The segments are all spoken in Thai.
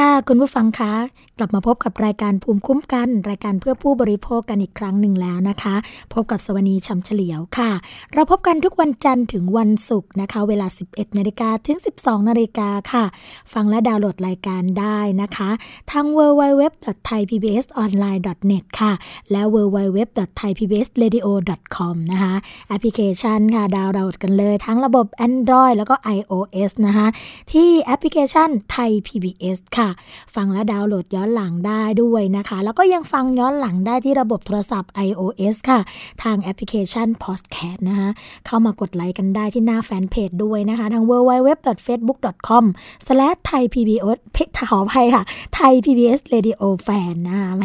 ค่ะ คุณผู้ฟังคะ กลับมาพบกับรายการภูมิคุ้มกัน รายการเพื่อผู้บริโภคกันอีกครั้งหนึ่งแล้วนะคะ พบกับสวนีชำเฉลียวค่ะ เราพบกันทุกวันจันทร์ถึงวันศุกร์นะคะ เวลา 11นาฬิกาถึง 12นาฬิกาค่ะ ฟังและดาวน์โหลดรายการได้นะคะ ทาง www.thaipbsonline.net ค่ะ และ www.thaipbsradio.com นะคะแอปพลิเคชันค่ะดาวน์โหลดกันเลย ทั้งระบบ Android แล้วก็ iOS นะคะที่แอปพลิเคชัน Thai PBS ค่ะฟังและดาวน์โหลดย้อนหลังได้ด้วยนะคะ แล้วก็ยังฟังย้อนหลังได้ที่ระบบโทรศัพท์ iOS ค่ะ ทางแอปพลิเคชัน Podcast นะคะ เข้ามากดไลค์กันได้ที่หน้าแฟนเพจด้วยนะคะ ทาง www.facebook.com/thaipbs เพจขออภัยค่ะ Thai PBS Radio Fan นะคะแหม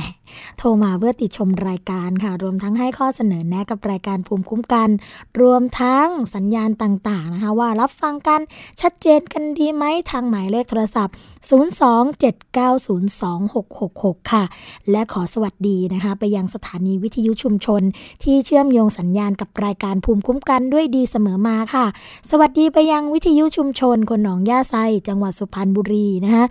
โทรมาเพื่อติดชมรายการค่ะ รวมทั้งให้ข้อเสนอแนะกับรายการภูมิคุ้มกัน รวมทั้งสัญญาณต่างๆนะคะ ว่ารับฟังกันชัดเจนกันดีไหมทางหมายเลขโทรศัพท์ 027902666 ค่ะ และขอสวัสดีนะคะ ไปยังสถานีวิทยุชุมชน ที่เชื่อมโยงสัญญาณกับรายการภูมิคุ้มกันด้วยดีเสมอมาค่ะ สวัสดีไปยังวิทยุชุมชนคนหนองย่าไซจังหวัดสุพรรณบุรีนะคะ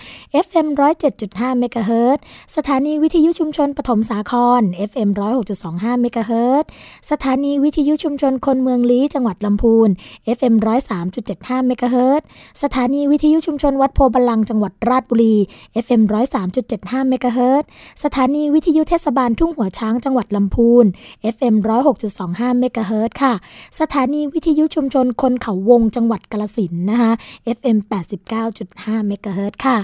FM 107.5เมกะเฮิรตสถานีวิทยุชุมชนปฐมสาคร FM 106.25เมกะเฮิรตซ์สถานีวิทยุชุมชนคนเมืองลี้จังหวัดลำพูน FM 103.75เมกะเฮิรตซ์สถานีวิทยุชุมชนวัดโพธิ์บัลลังก์จังหวัดราชบุรี FM 103.75เมกะเฮิรตซ์สถานีวิทยุเทศบาลทุ่งหัวช้างจังหวัดลำพูน FM 106.25เมกะเฮิรตซ์ค่ะ สถานีวิทยุชุมชนคนเขาวงจังหวัดกาฬสินธุ์นะคะ FM 89.5เมกะเฮิรตซ์ค่ะ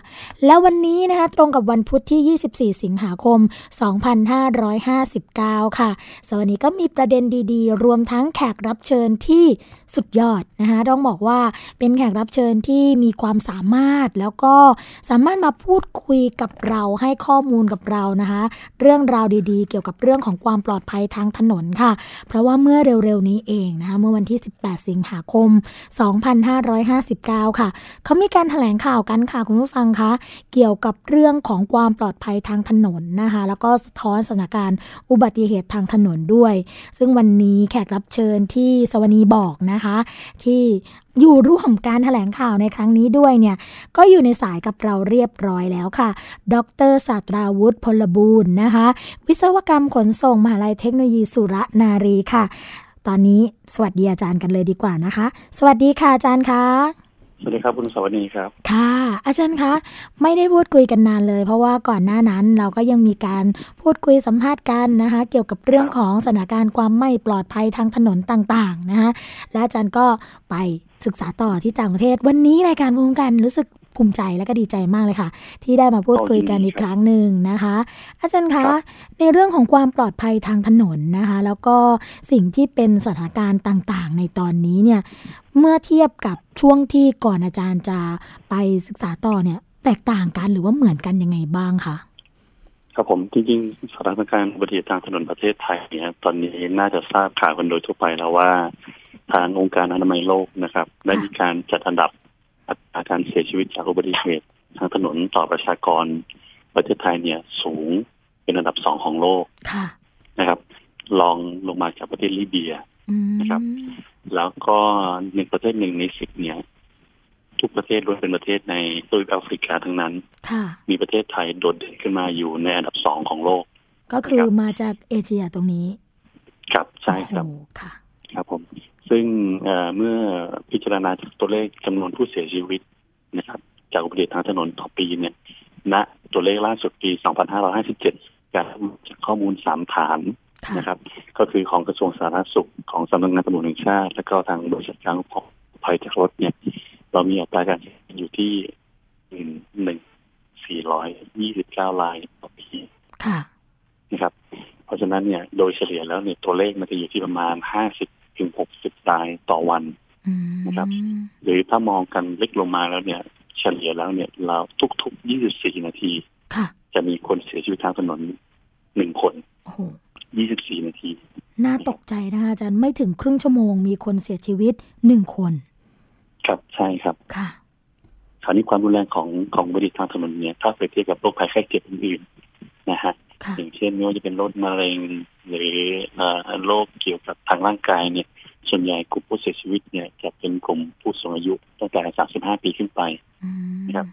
แล้ววันนี้นะคะตรงกับวันพุธที่ 24 สิงหาคม2559 ค่ะสวันนี้ก็มีประเด็นดีๆ รวมทั้งแขกรับเชิญที่สุดยอดนะคะต้องบอกว่าเป็นแขกรับเชิญที่มีความสามารถแล้วก็สามารถมาพูดคุยกับเราให้ข้อมูลกับเรานะคะ เรื่องราวดีๆ เกี่ยวกับเรื่องของความปลอดภัยทางถนนค่ะ เพราะว่าเมื่อเร็วๆนี้เองนะคะเมื่อวันที่ 18 สิงหาคม 2559 ค่ะเขามีการแถลงข่าวกันค่ะคุณผู้ฟังคะเกี่ยวกับเรื่องของความปลอดภัยทางถนนนะคะแล้วก็สะท้อนสถานการณ์อุบัติเหตุทางถนนด้วย ซึ่งวันนี้แขกรับเชิญที่สวนีบอกนะคะ ที่อยู่ร่วมการแถลงข่าวในครั้งนี้ด้วยเนี่ย ก็อยู่ในสายกับเราเรียบร้อยแล้วค่ะ ดรศาสตราวุฒิพลบูรณ์นะคะ วิศวกรรมขนส่งมหาลัยเทคโนโลยีสุรนารีค่ะ ตอนนี้สวัสดีอาจารย์กันเลยดีกว่านะคะ สวัสดีค่ะอาจารย์คะ สวัสดีครับคุณสวัสดีครับ ค่ะ อาจารย์คะ ไม่ได้พูดคุยกันนานเลย เพราะว่าก่อนหน้านั้นเราก็ยังมีการพูดคุยสัมภาษณ์กันนะคะ เกี่ยวกับเรื่องของสถานการณ์ความไม่ปลอดภัยทางถนนต่างๆนะคะและอาจารย์ก็ไปศึกษาต่อที่ต่างประเทศ วันนี้รายการภูมิกันรู้สึก ภูมิใจและก็ดีใจมากเลยค่ะ ที่ได้มาพูดคุยกันอีกครั้งหนึ่งนะคะ อาจารย์คะในเรื่องของความปลอดภัยทางถนนนะคะ แล้วก็สิ่งที่เป็นสถานการณ์ต่าง ๆ ในตอนนี้เนี่ยเมื่อเทียบกับช่วงที่ก่อนอาจารย์จะไปศึกษาต่อเนี่ย แตกต่างกันหรือว่าเหมือนกันยังไงบ้างคะครับผมจริงๆสถานการณ์อุบัติเหตุทางถนนประเทศไทยเนี่ยตอนนี้น่าจะทราบข่าวกันโดยทั่วไปแล้วว่า ทางองค์การอนามัยโลกนะครับ ได้มีการจัดอันดับ อัตราการเสียชีวิตจากอุบัติเหตุทางถนนต่อประชากร ประเทศไทยเนี่ยสูงเป็นอันดับสองของโลกค่ะนะครับรองลงมาจากประเทศลิเบียอืมนะครับ แล้วก็หนึ่งประเทศหนึ่งในสิบเนี่ย ทุกประเทศล้วนเป็นประเทศในทวีปแอฟริกาทั้งนั้นค่ะมีประเทศไทยโดดเด่นขึ้นมาอยู่ในอันดับสองของโลก ก็คือมาจากเอเชียตรงนี้ ครับใช่ครับโอ้โหค่ะ ครับผม ซึ่งเอ่อเมื่อพิจารณาจากตัวเลขจำนวนผู้เสียชีวิตนะครับ จากอุบัติเหตุทางถนนต่อปีเนี่ยณตัวเลขล่าสุดปี 2557 จากจากข้อมูลสามฐานค่ะนะครับ ก็คือของกระทรวงสาธารณสุขของสำนักงานตำรวจแห่งชาติ และก็ทางบริษัทการปลอดภัยจากรถเนี่ย เรามีอัตราการเสียชีวิตอยู่ที่หนึ่งสี่ร้อยยี่สิบเก้ารายต่อปีค่ะนะครับ เพราะฉะนั้นเนี่ยโดยเฉลี่ยแล้วเนี่ยตัวเลขมันจะอยู่ที่ประมาณห้าสิบ ถึงหกสิบรายต่อวันนะครับ หรือถ้ามองกันเล็กลงมาแล้วเนี่ย เฉลี่ยแล้วเนี่ยเราทุกๆยี่สิบสี่นาทีจะมีคนเสียชีวิตทางถนนหนึ่งคนโอ้โหยี่สิบสี่นาที น่าตกใจนะคะอาจารย์ไม่ถึงครึ่งชั่วโมงมีคนเสียชีวิตหนึ่งคน ครับใช่ครับ ค่ะคราวนี้ความรุนแรงของของอุบัติเหตุทางถนนเนี่ย ถ้าเปรียบเทียบกับโรคภัยไข้เจ็บอื่นๆนะฮะ อย่างเช่นไม่ว่าจะเป็นโรคมะเร็ง หรือเอ่อโรคเกี่ยวกับทางร่างกายเนี่ย ส่วนใหญ่กลุ่มผู้เสียชีวิตเนี่ยจะเป็นกลุ่มผู้สูงอายุตั้งแต่ 35 ปีขึ้นไปอืมครับ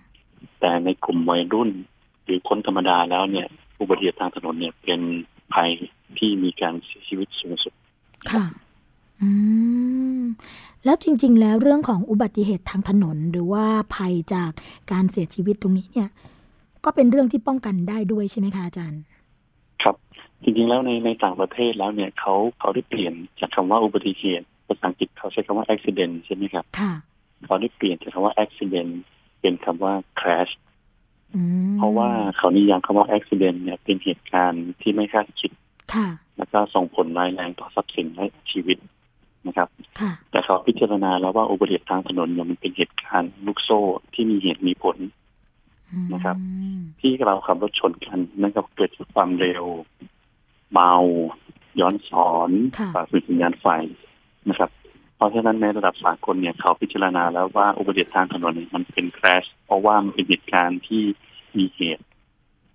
แต่ในกลุ่มวัยรุ่น หรือคนธรรมดาแล้วเนี่ยอุบัติเหตุทางถนนเนี่ยเป็นภัยที่มีการเสียชีวิตสูงสุด ค่ะ อืม แล้วจริง ๆ แล้วเรื่องของอุบัติเหตุทางถนน หรือว่าภัยจากการเสียชีวิตตรงนี้เนี่ย ก็เป็นเรื่องที่ป้องกันได้ด้วยใช่ไหมคะอาจารย์ครับ จริงๆแล้วในในต่างประเทศแล้วเนี่ยเขาเขาได้เปลี่ยนจากคำว่าอุบัติเหตุภาษาอังกฤษเขาใช้คำว่า accident ใช่ไหมครับค่ะเขาได้เปลี่ยนจากคำว่า accident เป็นคำว่า crash อืมเพราะว่าเขานิยามคำว่า accident เนี่ยเป็นเหตุการณ์ที่ไม่คาดคิดค่ะแล้วก็ส่งผลร้ายแรงต่อทรัพย์สินและชีวิตนะครับค่ะแต่เขาพิจารณาแล้วว่าอุบัติเหตุทางถนนเนี่ยมันเป็นเหตุการณ์ลูกโซ่ที่มีเหตุมีผลอืมนะครับ ที่เราขับรถชนกันนั่นก็เกิดจากความเร็ว เมาย้อนสอนค่ะฝ่าฝืนสัญญาณไฟนะครับ เพราะฉะนั้นในระดับสากลเนี่ยเขาพิจารณาแล้วว่าอุบัติเหตุทางถนนเนี่ยมันเป็นแครชเพราะว่ามันเป็นเหตุการณ์ที่มีเหตุ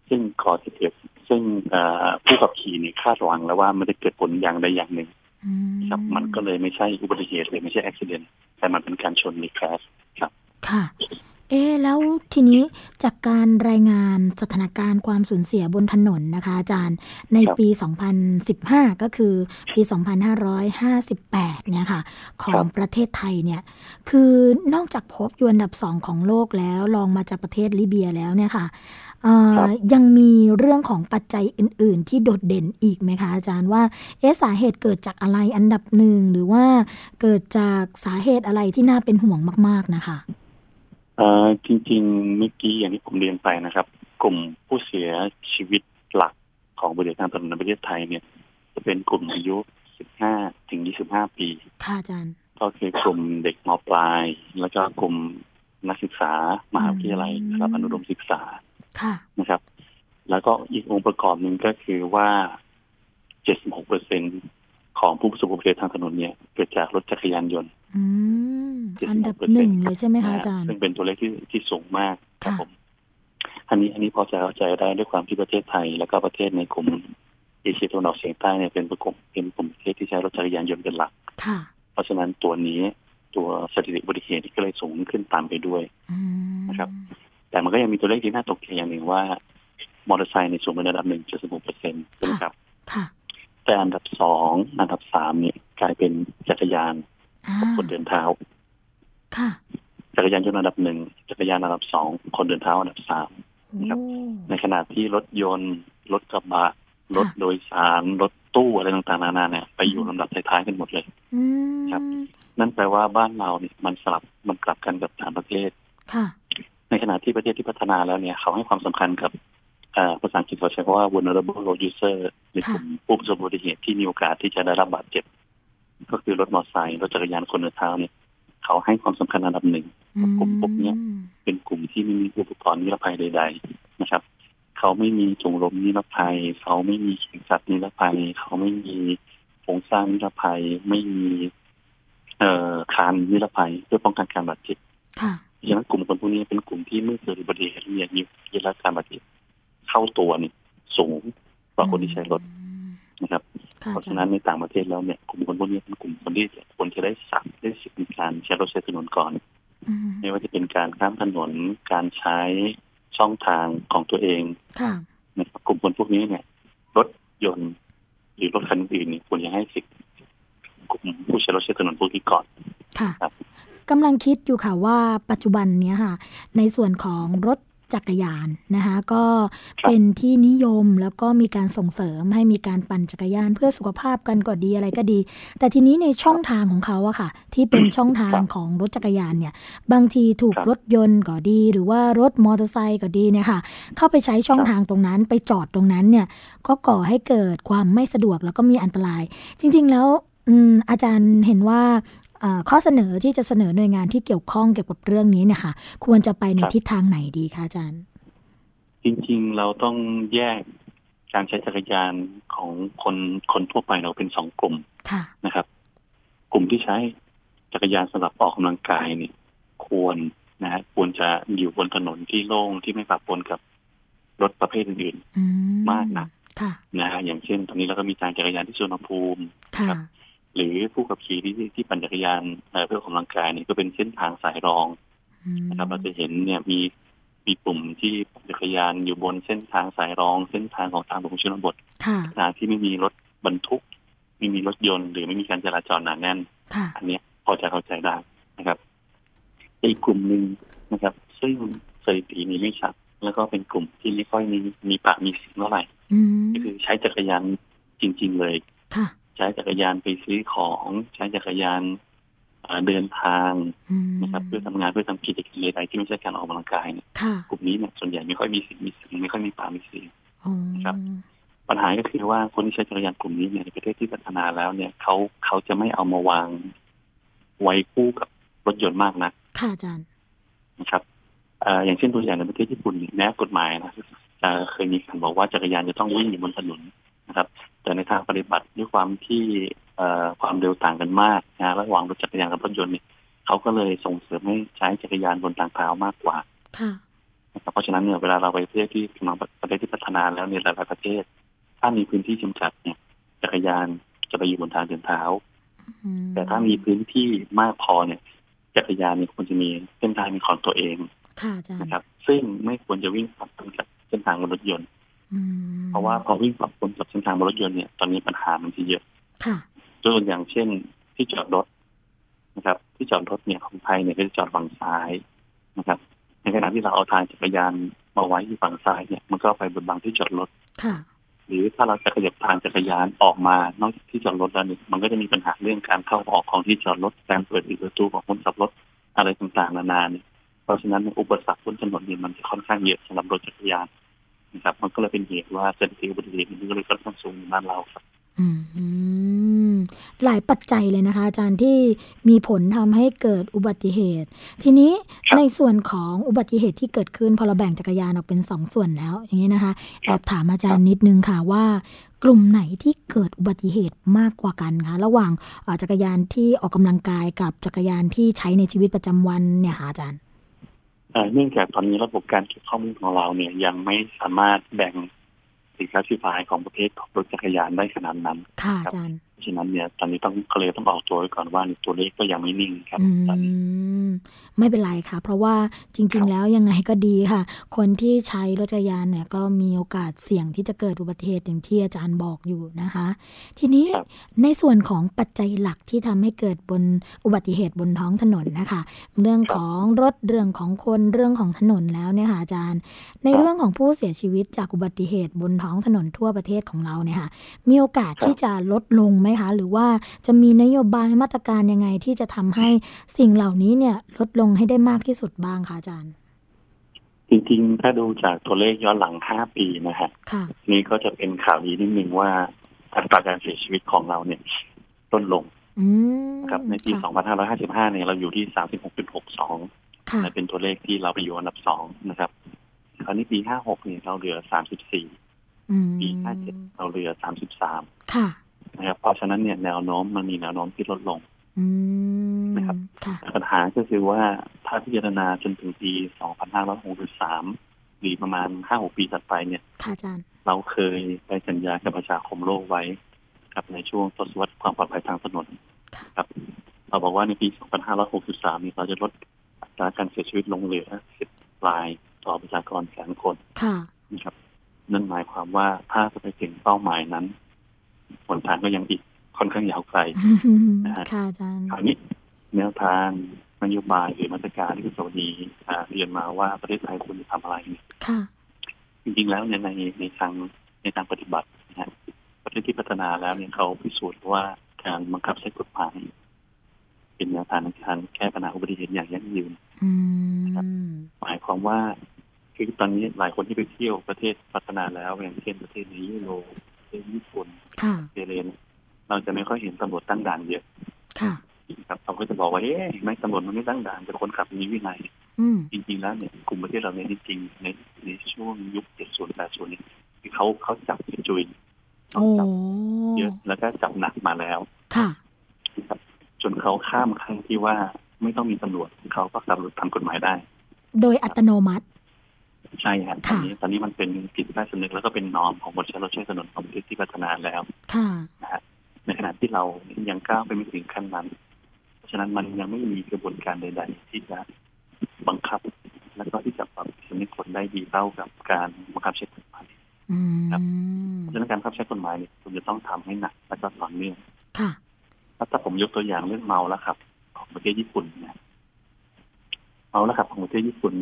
ซึ่งก่อเหตุซึ่งเอ่อผู้ขับขี่เนี่ยคาดหวังแล้วว่ามันจะเกิดผลอย่างใดอย่างหนึ่งอืมครับมันก็เลยไม่ใช่อุบัติเหตุเลยไม่ใช่อุบิเหตุแต่มันเป็นการชนในแครชครับ ค่ะ เอ๊ะแล้วทีนี้จากการรายงานสถานการณ์ความสูญเสียบนถนนนะคะ อาจารย์ในครับปี 2015 ก็คือปี 2558 เนี่ยค่ะ ของประเทศไทยเนี่ย คือนอกจากพบอยู่อันดับสองของโลกแล้วรองมาจากประเทศลิเบียแล้วเนี่ยค่ะเอ่อครับยังมีเรื่องของปัจจัยอื่น ๆ ที่โดดเด่นอีกไหมคะอาจารย์ว่าเอ๊ะสาเหตุเกิดจากอะไรอันดับหนึ่งหรือว่าเกิดจากสาเหตุอะไรที่น่าเป็นห่วงมาก ๆ นะคะ เอ่อจริงๆเมื่อกี้อย่างที่ผมเรียนไปนะครับ กลุ่มผู้เสียชีวิตหลักของบริษัททางถนนในประเทศไทยเนี่ย จะเป็นกลุ่มอายุ 15 ถึง 25 ปี ค่ะอาจารย์ ก็คือกลุ่มเด็กมปลาย แล้วก็กลุ่มนักศึกษามหาวิทยาลัยนะครับอืมอนุดมศึกษาค่ะนะครับ แล้วก็อีกองค์ประกอบหนึ่งก็คือว่า 76เปอร์เซ็น ของผู้ประสบอุบัติเหตุทางถนนเนี่ยเกิดจากรถจักรยานยนต์อืม76%อันดับหนึ่งเลยใช่ไหมคะอาจารย์ซึ่งเป็นตัวเลขที่ที่สูงมากครับค่ะผมอันนี้อันนี้พอจะเข้าใจได้ด้วยความที่ประเทศไทย แล้วก็ประเทศในกลุ่มเอเชียตะวันออกเฉียงใต้เนี่ยเป็นกลุ่มเป็นกลุ่มประเทศที่ใช้รถจักรยานยนต์เป็นหลักค่ะเพราะฉะนั้นตัวนี้ตัวสถิติอุบัติเหตุก็เลยสูงขึ้นตามไปด้วยอืมนะครับ แต่มันก็ยังมีตัวเลขที่น่าตกใจอย่างหนึ่งว่ามอเตอร์ไซค์ในสูงเป็นระดับหนึ่งจุดสิบหกเปอร์เซ็นต์ใช่ไหมครับค่ะ แต่อันดับสองอันดับสามเนี่ยกลายเป็นจักรยานอ่ากับคนเดินเท้า ค่ะ จักรยานยนต์อันดับหนึ่งจักรยานอันดับสองคนเดินเท้าอันดับสามครับโอ้ในขณะที่รถยนต์รถกระบะรถโดยสารรถตู้อะไรต่างๆนานาเนี่ยไปอยู่ลำดับท้ายๆกันหมดเลยอืมครับ นั่นแปลว่าบ้านเราเนี่ยมันสลับมันกลับกันกับต่างประเทศค่ะในขณะที่ประเทศที่พัฒนาแล้วเนี่ย เขาให้ความสำคัญกับเอ่อ ภาษาอังกฤษเขาใช้คำว่า vulnerable road user ในกลุ่มผู้ประสบอุบัติเหตุที่มีโอกาสที่จะได้รับบาดเจ็บ ก็คือรถมอเตอร์ไซค์รถจักรยานคนเดินเท้าเนี่ยเขาให้ความสำคัญอันดับหนึ่งกลุ่มพวกเนี้ยเป็นกลุ่มที่ไม่มีอุปกรณ์นิรภัยใด ๆ นะครับ เขาไม่มีถุงลมนิรภัย เขาไม่มีเข็มขัดนิรภัย เขาไม่มีโครงสร้างนิรภัย ไม่มีเอ่อคานนิรภัยเพื่อป้องกันการบาดเจ็บค่ะเพราะฉะนั้นกลุ่มคนพวกนี้เป็นกลุ่มที่เมื่อเกิดอุบัติเหตุเนี่ยมีมีรับการบาดเจ็บ เข้าตัวนี่สูงกว่าคนที่ใช้รถอืมนะครับค่ะเพอาราะจาฉะรนั้นย์ในต่างประเทศแล้วเนี่ยกลุ่มคนพวกนี้เป็นกลุ่มคนที่ควรจะได้สักได้สิทธิ์ในการใช้รถใช้ถนนก่อนอืมไม่ว่าจะเป็นการข้ามถนนการใช้ช่องทางของตัวเองค่ะนะครับกลุ่มคนพวกนี้เนี่ยรถยนต์หรือรถคันอื่นเนี่ยควรจะให้สิทธิ์กลุ่มผู้ใช้รถใช้ถนนพวกนี้ก่อนค่ะครับกำลังคิดอยู่ค่ะว่าปัจจุบันเนี้ยค่ะ ในส่วนของรถ จักรยานนะคะก็เป็นที่นิยมแล้วก็มีการส่งเสริมให้มีการปั่นจักรยานเพื่อสุขภาพกันก็ดีอะไรก็ดี แต่ทีนี้ในช่องทางของเขาอะค่ะ ที่เป็นช่องทางของรถจักรยานเนี่ยบางทีถูกครับรถยนต์ก็ดี หรือว่ารถมอเตอร์ไซค์ก็ดีเนี่ยค่ะเข้าไปใช้ช่องครับทางตรงนั้นไปจอดตรงนั้นเนี่ยก็ก่อให้เกิดความไม่สะดวกแล้วก็มีอันตราย จริง ๆ แล้วอืมอาจารย์เห็นว่าเอ่อ ข้อเสนอที่จะเสนอหน่วยงานที่เกี่ยวข้องเกี่ยวกับเรื่องนี้เนี่ยค่ะควรจะไปในครับทิศทางไหนดีคะอาจารย์ จริงๆเราต้องแยกการใช้จักรยานของคนคนทั่วไปเราเป็นสองกลุ่มค่ะนะครับ กลุ่มที่ใช้จักรยานสำหรับออกกำลังกายเนี่ย ควรนะฮะควรจะอยู่บนถนนที่โล่งที่ไม่ปะปนกับรถประเภทอื่นอืมมากนะค่ะๆนะฮะอย่างเช่น ตอนนี้เราก็มีทางจักรยานที่สุวรรณภูมิค่ะครับ หรือผู้ขับขี่ที่ที่ปั่นจักรยานเอ่อเพื่อออกกำลังกายเนี่ยก็เป็นเส้นทางสายรองอืมนะครับเราจะเห็นเนี่ยมีมีกลุ่มที่ปั่นจักรยานอยู่บนเส้นทางสายรอง เส้นทางของทางหลวงชนบทค่ะขณะที่ไม่มีรถบรรทุก ไม่มีรถยนต์ หรือไม่มีการจราจรหนาแน่นค่ะอันเนี้ยพอจะเข้าใจได้นะครับแต่อีกกลุ่มหนึ่งนะครับ ซึ่งสถิตินี้ไม่ชัดแล้วก็เป็นกลุ่มที่ไม่ค่อยมีมีปากมีเสียงเท่าไหร่อืมก็คือใช้จักรยานจริง ๆ เลยค่ะ ใช้จักรยานไปซื้อของ ใช้จักรยานเอ่อเดินทางอืมนะครับเพื่อทำงานเพื่อทำกิจกรรมใดๆที่ไม่ใช่การออกกำลังกายเนี่ยค่ะกลุ่มนี้เนี่ยส่วนใหญ่ไม่ค่อยมีเสียงมีเสียงไม่ค่อยมีปากมีเสียงอ๋อครับ ปัญหาก็คือว่าคนที่ใช้จักรยานกลุ่มนี้เนี่ยในประเทศที่พัฒนาแล้วเนี่ยเขาเขาจะไม่เอามาวางไว้คู่กับรถยนต์มากนักค่ะอาจารย์นะครับเอ่ออย่างเช่นตัวอย่างในประเทศญี่ปุ่นเนี่ยแม้กฎหมายนะจะเคยมีการบอกว่าจักรยานจะต้องวิ่งอยู่บนถนนนะครับ แต่ในทางปฏิบัติด้วยความที่เอ่อความเร็วต่างกันมากนะระหว่างรถจักรยานกับรถยนต์เนี่ยเขาก็เลยส่งเสริมให้ใช้จักรยานบนทางเท้ามากกว่าค่ะนะครับเพราะฉะนั้นเนี่ยเวลาเราไปประเทศที่กำลังประเทศที่พัฒนาแล้วเนี่ยหลายๆประเทศ ถ้ามีพื้นที่จำกัดเนี่ย จักรยานจะไปอยู่บนทางเดินเท้าอืมแต่ถ้ามีพื้นที่มากพอเนี่ย จักรยานเนี่ยควรจะมีเส้นทางเป็นของตัวเองค่ะอาจารย์นะครับ ซึ่งไม่ควรจะวิ่งปรับปนกับเส้นทางบนรถยนต์อืม เพราะว่าพอวิ่งปรับปนกับเส้นทางบนรถยนต์เนี่ยตอนนี้ปัญหามันจะเยอะค่ะยกตัวอย่างเช่นที่จอดรถนะครับ ที่จอดรถเนี่ยของไทยเนี่ยก็จะจอดฝั่งซ้ายนะครับ ในขณะที่เราเอาทางจักรยานมาไว้ที่ฝั่งซ้ายเนี่ยมันก็ไปบนบังที่จอดรถค่ะหรือถ้าเราจะขยับทางจักรยานออกมานอกจากที่จอดรถแล้วเนี่ยมันก็จะมีปัญหาเรื่องการเข้าออกของที่จอดรถการเปิดปิดประตูของคนขับรถอะไรต่างๆนานาเนี่ยเพราะฉะนั้นอุปสรรคบนถนนเนี่ยมันจะค่อนข้างเยอะสำหรับรถจักรยาน นะครับ มันก็เลยเป็นเหตุว่าสถิติอุบัติเหตุมันก็เลยค่อนข้างสูงในบ้านเราครับอืมหลายปัจจัยเลยนะคะ อาจารย์ที่มีผลทำให้เกิดอุบัติเหตุ ทีนี้ครับในส่วนของอุบัติเหตุที่เกิดขึ้นพอเราแบ่งจักรยานออกเป็นสองส่วนแล้ว อย่างนี้นะคะแอบถามอาจารย์นิดนึงค่ะว่ากลุ่มไหนที่เกิดอุบัติเหตุมากกว่ากันคะระหว่างเอ่อจักรยานที่ออกกำลังกายกับจักรยานที่ใช้ในชีวิตประจำวันเนี่ยค่ะอาจารย์ เอ่อเนื่องจากตอนนี้ระบบการเก็บข้อมูลของเราเนี่ยยังไม่สามารถแบ่งสินค้าสินค้าของประเภทของรถจักรยานได้ขนาดนั้นค่ะอาจารย์เพราะฉะนั้นเนี่ยตอนนี้ต้องก็เลยต้องออกตัวไว้ก่อนว่าตัวเลขก็ยังไม่นิ่งครับอืตอนนี้มไม่เป็นไรค่ะ เพราะว่าจริง ๆ แล้วยังไงก็ดีค่ะ คนที่ใช้รถจักรยานเนี่ยก็มีโอกาสเสี่ยงที่จะเกิดอุบัติเหตุอย่างที่อาจารย์บอกอยู่นะคะ ทีนี้ครับในส่วนของปัจจัยหลักที่ทำให้เกิดบนอุบัติเหตุบนท้องถนนนะคะ เรื่องของรถเรื่องของคนเรื่องของถนนแล้วเนี่ยค่ะอาจารย์ ในเรื่องของผู้เสียชีวิตจากอุบัติเหตุบนท้องถนนทั่วประเทศของเราเนี่ยค่ะมีโอกาสที่จะลดลงไหมคะ หรือว่าจะมีนโยบายมาตรการยังไงที่จะทำให้สิ่งเหล่านี้เนี่ยลดลงให้ได้มากที่สุดบ้างคะอาจารย์ จริงๆ ถ้าดูจากตัวเลขย้อนหลัง 5 ปีนะฮะค่ะนี่ก็จะเป็นข่าวดีนิดนึงว่าอัตราการเสียชีวิตของเราเนี่ยลดลงอืมนะครับในปีค่ะ2555 เนี่ยเราอยู่ที่ 36.62ค่ะนะเป็นตัวเลขที่เราไปอยู่อันดับ2นะครับ คราวนี้ปี 56 เนี่ยเราเหลือ 34อืมปี 57 เราเหลือ 33 ค่ะนะครับเพราะฉะนั้นเนี่ยแนวโน้มมันมีแนวโน้มที่ลดลงอืม นะครับค่ะปัญหาก็คือว่าถ้าพิจารณาจนถึงปี 2563 หรือประมาณ 5-6 ปีถัดไปเนี่ยค่ะอาจารย์เราเคยไปสัญญากับประชาคมโลกไว้ครับในช่วงทศวรรษความปลอดภัยทางถนนครับ เราบอกว่าในปี 2563 นี้เราจะลดอัตราการเสียชีวิตลงเหลือ 10 รายต่อประชากรแสนคนค่ะนะครับ นั่นหมายความว่าถ้าจะไปถึงเป้าหมายนั้นหนทางก็ยังอีก ค่อนข้างยาวไกลนะฮะค่ะอาจารย์คราวนี้แนวทางนโยบายหรือมาตรการที่คุณสวัสดีอ่าเรียนมาว่าประเทศไทยควรจะทำอะไรเนี่ยค่ะจริงๆแล้วเนี่ยในในทางในทางปฏิบัตินะฮะประเทศที่พัฒนาแล้วเนี่ยเขาพิสูจน์ว่าการบังคับใช้กฎหมายเป็นแนวทางในการแก้ปัญหาอุบัติเหตุอย่างยั่งยืนอืมหมายความว่าคือตอนนี้หลายคนที่ไปเที่ยวประเทศพัฒนาแล้วอย่างเช่นประเทศในยุโรปประเทศญี่ปุ่นค่ะเอ เรนเราจะไม่ค่อยเห็นตำรวจตั้งด่านเยอะค่ะครับเขาก็จะบอกว่าเอ๊ะไม่ตำรวจมันไม่ตั้งด่านแต่คนขับมีวินัยอืมจริงๆแล้วเนี่ยกลุ่มประเทศเราเนี่ยจริงๆในในช่วงยุค70 80เนี่ยคือเขาเขาจับจุยโอ้จับเยอะแล้วก็จับหนักมาแล้ว ค่ะนะครับจนเขาข้ามขั้นที่ว่าไม่ต้องมีตำรวจเขาก็ขับรถตามกฎหมายได้ โดยอัตโนมัติใช่ครับตอค่ะนนี้ตอนนี้มันเป็นกิจใต้สำนึกแล้วก็เป็นนอมของบนใช้รถใช้ถนนของประเทศที่พัฒนาแล้วค่ะนะฮะ ในขณะที่เรายังก้าวไปไม่ถึงขั้นนั้น เพราะฉะนั้นมันยังไม่มีกระบวนการใด ๆ ที่จะบังคับ แล้วก็ที่จะปรับสำนึกคนได้ดีเท่ากับการบังคับใช้กฎหมายอืมครับเพราะฉะนั้นการบังคับใช้กฎหมายเนี่ยคุณจะต้องทำให้หนักและก็ต่อเนื่องค่ะถ้าถ้าผมยกตัวอย่างเรื่องเมาแล้วครับ ของประเทศญี่ปุ่นนะเมาแล้วครับ ของประเทศญี่ปุ่น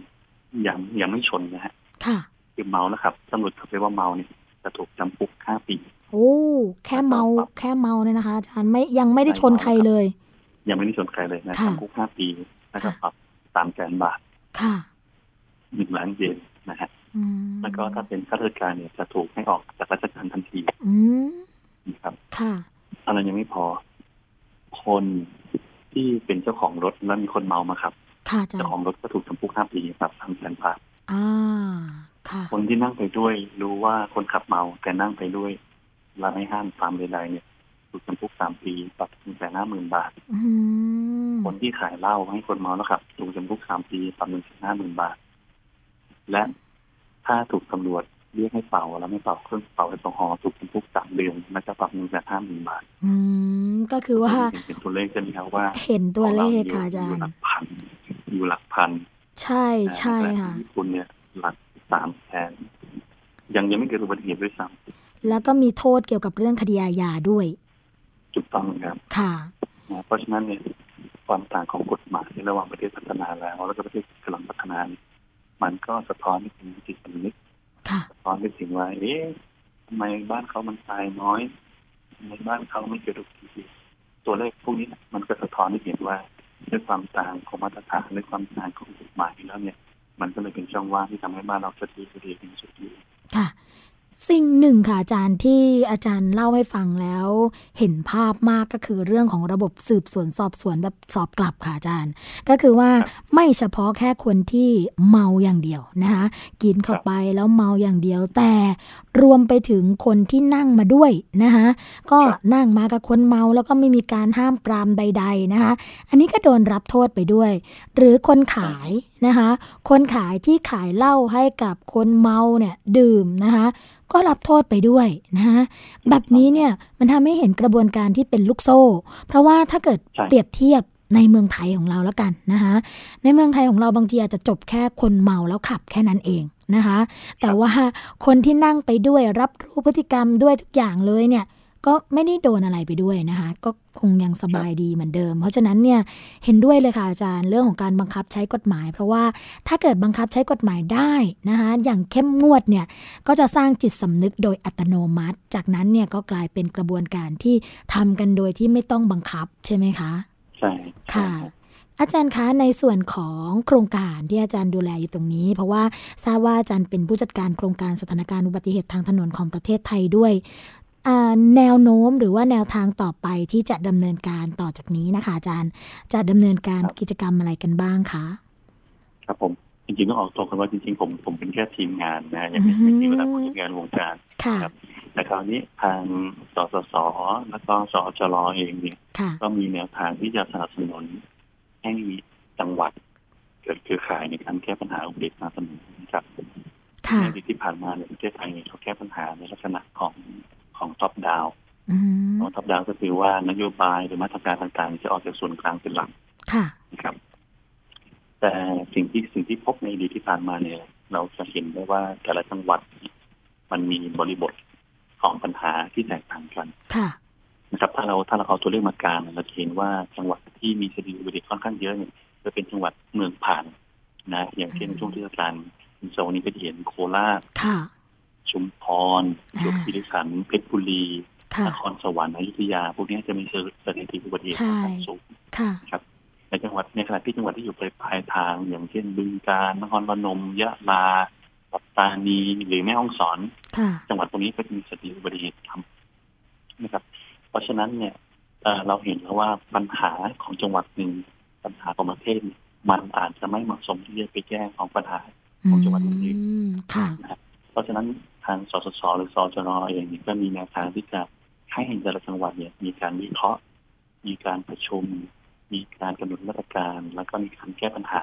ยังยังไม่ชนนะฮะค่ะคือเมาแล้วครับตำรวจเขาไปว่าเมาเนี่ยจะถูกจำคุกห้าปี โอ้แค่เมาแค่เมาเนี่ยนะคะอาจารย์ไม่ยังไม่ได้ชนใครเลย ยังไม่ได้ชนใครเลยนะค่ะจำคุกห้าปีแล้วก็ปรับสามแสนบาทค่ะหนึ่งล้านเยนนะฮะอืมแล้วก็ถ้าเป็นข้าราชการเนี่ยจะถูกให้ออกจากราชการทันทีอืมนะครับ ค่ะเท่านั้นยังไม่พอ คนที่เป็นเจ้าของรถแล้วมีคนเมามาขับค่ะอาจารเจ้าย์ของรถก็ถูกจำคุกห้าปีปรับสามแสนบาทอ่าค่ะคนที่นั่งไปด้วยรู้ว่าคนขับเมาแต่นั่งไปด้วยและไม่ห้ามตามใดๆเนี่ยถูกจำคุกสามปีปรับหนึ่งแสนห้าหมื่นบาทอืมคนที่ขายเหล้าให้คนเมาแล้วขับถูกจำคุกสามปีปรับหนึ่งแสนห้าหมื่นบาท และถ้าถูกตำรวจเรียกให้เป่าแล้วไม่เป่าเครื่องเป่าแอลกอฮอล์ถูกจำคุกสามเดือนและจะปรับหนึ่งแสนห้าหมื่นบาท อืมก็คือว่าเห็นเป็นตัวเลขใช่ไหมครับว่า เห็นตัวเลขของค่ะอาเรจารอยู่ย์หลักพันอยู่หลักพัน ใช่นะใช่แต่ค่ะญี่ปุ่นเนี่ยหลักสามแสนยังยังไม่เกิดอุบัติเหตุด้วยซ้ แล้วก็มีโทษเกี่ยวกับเรื่องคดีอาญาด้วยำถูกต้องครับค่ะนะเพราะฉะนั้นเนี่ยความต่างของกฎหมายระหว่างประเทศพัฒนาแล้ว แล้วก็ประเทศกำลังพัฒนาเนี่ยมันก็สะท้อนให้ถึงจิตสำนึกค่ะสะท้อนไปถึงว่าเอ๊ะทำไมบ้านเขามันตายน้อยทำไมบ้านเขาไม่เกิดอุบัติเหตุตัวเลขพวกนี้นะมันก็สะท้อนให้เห็นว่าด้วยความต่างของมาตรฐานด้วยความต่างของกฎหมายแล้วเนี่ย มันก็เลยเป็นช่องว่างที่ทำให้บ้านเราสะดีสะดีเป็นสุดที่ค่ะ สิ่งหนึ่งค่ะอาจารย์ที่อาจารย์เล่าให้ฟังแล้ว เห็นภาพมากก็คือเรื่องของระบบสืบสวนสอบสวนแบบสอบกลับค่ะอาจารย์ ก็คือว่าไม่เฉพาะแค่คนที่เมาอย่างเดียวนะคะกินเข้าไปแล้วเมาอย่างเดียว แต่รวมไปถึงคนที่นั่งมาด้วยนะคะก็นั่งมากับคนเมาแล้วก็ไม่มีการห้ามปรามใด ๆนะคะ อันนี้ก็โดนรับโทษไปด้วย หรือคนขาย นะคะ คนขายที่ขายเหล้าให้กับคนเมาเนี่ยดื่มนะคะ ก็รับโทษไปด้วยนะคะแบบนี้เนี่ยมันทำให้เห็นกระบวนการที่เป็นลูกโซ่ เพราะว่าถ้าเกิดใช่เปรียบเทียบในเมืองไทยของเราแล้วกันนะคะในเมืองไทยของเราบางทีอาจจะจบแค่คนเมาแล้วขับแค่นั้นเองนะคะ แต่ว่าคนที่นั่งไปด้วยรับรู้พฤติกรรมด้วยทุกอย่างเลยเนี่ย ก็ไม่ได้โดนอะไรไปด้วยนะคะ ก็คงยังสบายดีเหมือนเดิม เพราะฉะนั้นเนี่ยเห็นด้วยเลยค่ะอาจารย์เรื่องของการบังคับใช้กฎหมาย เพราะว่าถ้าเกิดบังคับใช้กฎหมายได้นะคะอย่างเข้มงวดเนี่ยก็จะสร้างจิตสำนึกโดยอัตโนมัติ จากนั้นเนี่ยก็กลายเป็นกระบวนการที่ทำกันโดยที่ไม่ต้องบังคับใช่ไหมคะใช่ใช่ค่ะรับอาจารย์คะในส่วนของโครงการที่อาจารย์ดูแลอยู่ตรงนี้ เพราะว่าทราบว่าอาจารย์เป็นผู้จัดการโครงการสถานการณ์อุบัติเหตุทางถนนของประเทศไทยด้วยอ่า แนวโน้มหรือว่าแนวทางต่อไปที่จะดำเนินการต่อจากนี้นะคะอาจารย์ จะดำเนินการกิจกรรมอะไรกันบ้างคะ ครับผมจริงๆต้องออกตัวกันว่าจริงๆผมผมเป็นแค่ทีมงานนะยังไม่ไม่ใช่ระดับผู้จัดการวงการค่ะครับแต่คราวนี้ทางสสสแล้วก็สจรเองเนี่ยค่ะก็มีแนวทางที่จะสนับสนุนให้จังหวัด เกิดเครือข่ายในการแก้ปัญหาอุบัติเหตุทางถนนนะครับค่ะในอดีตที่ผ่านมาในประเทศไทยเนี่ยเขาแก้ปัญหาในลักษณะของ ของท็อปดาวอืมท็อปดาวก็คือว่านโยบายหรือมาตรการต่างๆ จะออกจากส่วนกลางเป็นหลักค่ะนะครับ แต่สิ่งที่สิ่งที่พบในอดีตที่ผ่านมาเนี่ย เราจะเห็นได้ว่าแต่ละจังหวัด มันมีบริบทของปัญหาที่แตกต่างกันค่ะนะครับถ้าเราถ้าเราเอาตัวเลขมากลางเราจะเห็นว่าจังหวัดที่มีสถิติอุบัติเหตุค่อนข้างเยอะเนี่ยจะเป็นจังหวัดเมืองผ่านนะ อย่างเช่นช่วงเทศกาลโซนนี้ก็จะเห็นโคราชค่ะ ชุมพรอ่ายกคีรีขันธ์เพชรบุรีค่ะนครสวรรค์อยุธยา พวกนี้จะมีสถิติอุบัติเหตุใช่ค่อนข้างสูงค่ะนะครับในจังหวัดในขณะที่จังหวัดที่อยู่ปลายปลายทาง อย่างเช่นบึงกาฬนครพนมยะลาปัตตานี หรือแม่ฮ่องสอนค่ะจังหวัดตรงนี้ก็จะมีสถิติอุบัติเหตุทำนะครับ เพราะฉะนั้นเนี่ยเอ่อเราเห็นแล้วว่าปัญหาของจังหวัดหนึ่งปัญหาของประเทศเนี่ยมันอาจจะไม่เหมาะสมที่จะไปแก้ของปัญหาของจังหวัดอื่นอืมค่ะเพราะฉะนั้นทางสสสหรือสจรเองเนี่ยก็มีแนวทางที่จะให้แต่ละจังหวัดเนี่ย มีการวิเคราะห์ มีการประชุม มีการกำหนดมาตรการ แล้วก็มีการแก้ปัญหา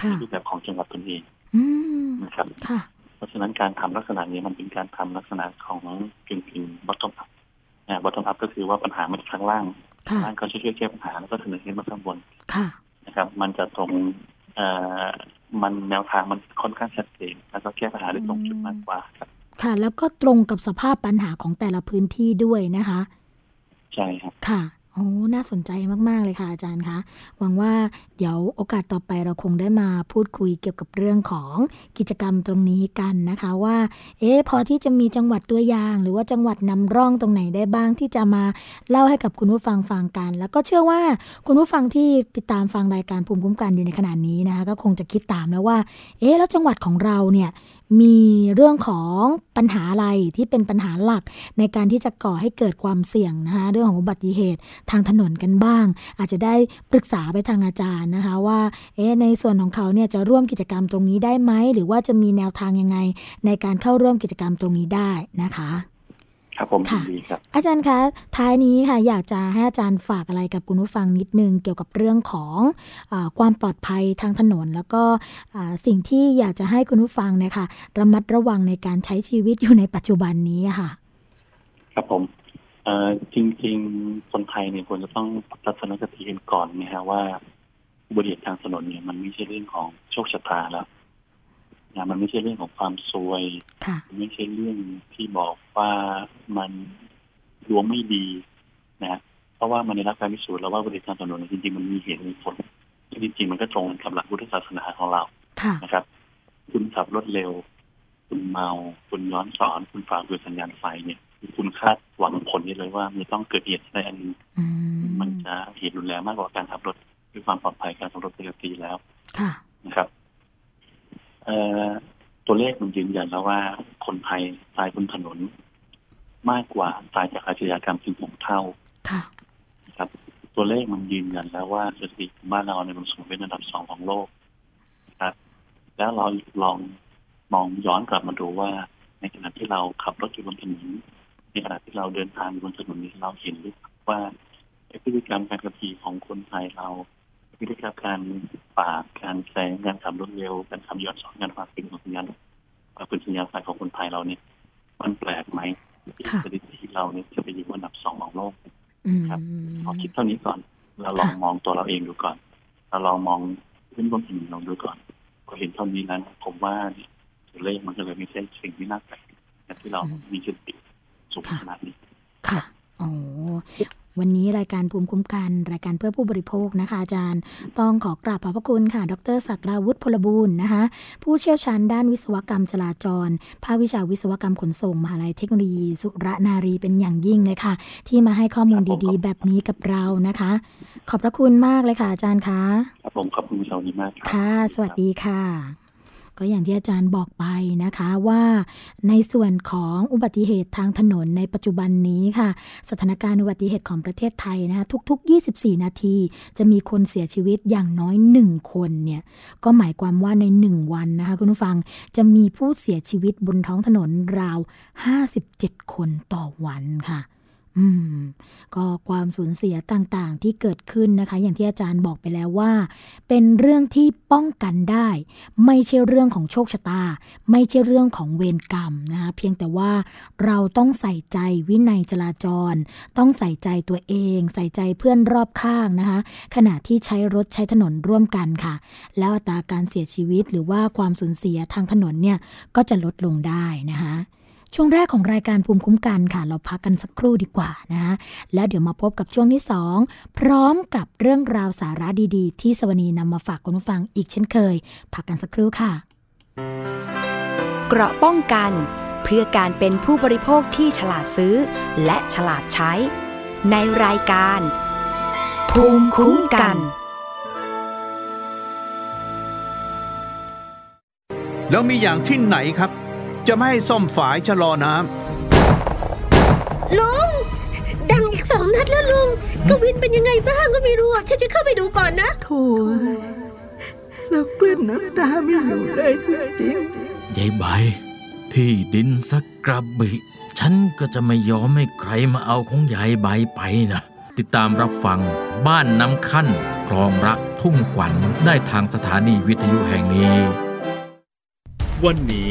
ค่ะในรูปแบบของจังหวัดตนเองอืมนะครับค่ะเพราะฉะนั้นการทำลักษณะนี้มันเป็นการทำลักษณะของกึ่งกึ่ง bottom up นะ bottom up ก็คือว่าปัญหามันข้างล่างค่ะข้างล่างก็ช่วยๆแก้ปัญหาแล้วก็เสนอขึ้นมาข้างบนค่ะนะครับ มันจะตรงเอ่อมันแนวทางมันค่อนข้างชัดเจนแล้วก็แก้ปัญหาได้ตรงจุดมากกว่าครับ ค่ะ แล้วก็ตรงกับสภาพปัญหาของแต่ละพื้นที่ด้วยนะคะ ใช่ครับค่ะโอ้น่าสนใจมาก ๆ เลยค่ะอาจารย์คะหวังว่าเดี๋ยวโอกาสต่อไปเราคงได้มาพูดคุยเกี่ยวกับเรื่องของกิจกรรมตรงนี้กันนะคะว่า เอ๊ะพอที่จะมีจังหวัดตัวอย่าง หรือว่าจังหวัดนำร่องตรงไหนได้บ้างที่จะมาเล่าให้กับคุณผู้ฟังฟังกัน แล้วก็เชื่อว่าคุณผู้ฟังที่ติดตามฟังรายการภูมิคุ้มกันอยู่ในขณะนี้นะคะก็คงจะคิดตามแล้วว่า เอ๊ะแล้วจังหวัดของเราเนี่ย มีเรื่องของปัญหาอะไรที่เป็นปัญหาหลัก ในการที่จะก่อให้เกิดความเสี่ยงนะคะเรื่องของอุบัติเหตุทางถนนกันบ้าง อาจจะได้ปรึกษาไปทางอาจารย์นะคะว่าเอ๊ะในส่วนของเขาเนี่ยจะร่วมกิจกรรมตรงนี้ได้ไหม หรือว่าจะมีแนวทางยังไง ในการเข้าร่วมกิจกรรมตรงนี้ได้นะคะ ครับผมค่ะยินดีครับ อาจารย์คะท้ายนี้ค่ะอยากจะให้อาจารย์ฝากอะไรกับคุณผู้ฟังนิดนึงเกี่ยวกับเรื่องของอาความปลอดภัยทางถนน แล้วก็อ่าสิ่งที่อยากจะให้คุณผู้ฟังเนี่ยค่ะระมัดระวังในการใช้ชีวิตอยู่ในปัจจุบันนี้ค่ะ ครับผมเอ่อจริง ๆ คนไทยเนี่ยควรจะต้องปรับทัศนคติกันก่อนนะฮะว่าอุบัติเหตุทางถนนเนี่ยมันไม่ใช่เรื่องของโชคชะตาแล้ว นะมันไม่ใช่เรื่องของความซวยค่ะมันไม่ใช่เรื่องที่บอกว่ามันดวงไม่ดีนะฮะเพราะว่ามันในรับการพิสูจน์แล้วว่าอุบัติเหตุทางถนนเนี่ยจริงๆมันมีเหตุมีผลซึ่งจริงๆมันก็ตรงกับหลักพุทธศาสนาของเราค่ะนะครับ คุณขับรถเร็ว คุณเมา คุณย้อนสอน คุณฝ่าฝืนสัญญาณไฟเนี่ยคุณคาดหวังผลนี้เลยว่ามันต้องเกิดเหตุในอันอืมมันจะเหตุรุนแรงมากกว่าการขับรถด้วยความปลอดภัยการขับรถปกติแล้ว ค่ะ นะครับเอ่อ ตัวเลขมันยืนยันแล้วว่าคนไทยตายบนถนน มากกว่าตายจากอาชญากรรมถึงหกเท่าค่ะนะครับ ตัวเลขมันยืนยันแล้วว่าสถิติของบ้านเราในยมันสูงเป็นอันดับสองของโลกนะครับ แล้วเราลองมองย้อนกลับมาดูว่า ในขณะที่เราขับรถอยู่บนถนนในขณะที่เราเดินทางอยู่บนถนนนี้เราเห็นหรือเปล่าว่าไอ้พฤติกรรมการขับขี่ของคนไทยเรา พฤติกรรมการปาดการแซงการขับรถเร็วการขับย้อนสอนการฝ่าฝืนของสัญญาณฝ่าฝืนสัญญาณไฟของคนไทยเราเนี่ย มันแปลกไหมที่ค่ะสถิติเราเนี่ยจะไปอยู่อันดับสองของโลกอืมครับขอคิดเท่านี้ก่อน เราลองมองตัวเราเองดูก่อน เราลองมองเพื่อนร่วมทีมเราดูก่อนพอเห็นเท่านี้นั้น ผมว่าตัวเลขมันก็เลยไม่ใช่สิ่งที่น่าแปลกนะที่เรามีสติสูงขนาดนี้ค่ะโอ้ วันนี้รายการภูมิคุ้มกัน รายการเพื่อผู้บริโภคนะคะ อาจารย์ ต้องขอกราบขอบพระคุณค่ะ ดรศักราวุฒิพลบูรณ์นะคะ ผู้เชี่ยวชาญด้านวิศวกรรมจราจร ภาควิชาวิศวกรรมขนส่ง มหาลัยเทคโนโลยี สุรนารีเป็นอย่างยิ่งเลยค่ะ ที่มาให้ข้อมูลดีๆ แบบนี้กับเรานะคะ ขอบพระคุณมากเลยค่ะอาจารย์คะครับผมขอบคุณคุณชาวนี้มากครับค่ะ สวัสดีค่ะ ก็อย่างที่อาจารย์บอกไปนะคะว่าในส่วนของอุบัติเหตุทางถนนในปัจจุบันนี้ค่ะ สถานการณ์อุบัติเหตุของประเทศไทยนะคะทุก ๆ 24 นาที จะมีคนเสียชีวิตอย่างน้อย 1 คนเนี่ยก็หมายความว่าใน 1 วันนะคะคุณผู้ฟังจะมีผู้เสียชีวิตบนท้องถนนราว 57 คนต่อวันค่ะ อืม ก็ความสูญเสียต่างๆ ที่เกิดขึ้นนะคะ อย่างที่อาจารย์บอกไปแล้วว่า เป็นเรื่องที่ป้องกันได้ ไม่ใช่เรื่องของโชคชะตา ไม่ใช่เรื่องของเวรกรรมนะคะเพียงแต่ว่าเราต้องใส่ใจวินัยจราจร ต้องใส่ใจตัวเอง ใส่ใจเพื่อนรอบข้างนะคะ ขณะที่ใช้รถใช้ถนนร่วมกันค่ะ แล้วอัตราการเสียชีวิตหรือว่าความสูญเสียทางถนนเนี่ยก็จะลดลงได้นะคะ ช่วงแรกของรายการภูมิคุ้มกันค่ะ เราพักกันสักครู่ดีกว่านะคะแล้วเดี๋ยวมาพบกับช่วงที่ 2 พร้อมกับเรื่องราวสาระดีๆ ที่สวนีนำมาฝากคุณผู้ฟังอีกเช่นเคย พักกันสักครู่ค่ะ เกราะป้องกัน เพื่อการเป็นผู้บริโภคที่ฉลาดซื้อ และฉลาดใช้ ในรายการ ภูมิคุ้มกันแล้วมีอย่างที่ไหนครับ จะไม่ให้ซ่อมฝายชะลอน้ำลุง ดังอีกสองนัดแล้วลุง กวินเป็นยังไงบ้างก็ไม่รู้อะฉันจะเข้าไปดูก่อนนะ โถ่แล้วกลืนน้ำตาไม่อยู่เลยจริงยายใบ ที่ดินสักกระบิ ฉันก็จะไม่ยอมให้ใครมาเอาของยายใบไปนะ ติดตามรับฟังบ้านน้ำขั้นคลองรักทุ่งขวัญได้ทางสถานีวิทยุแห่งนี้ วันนี้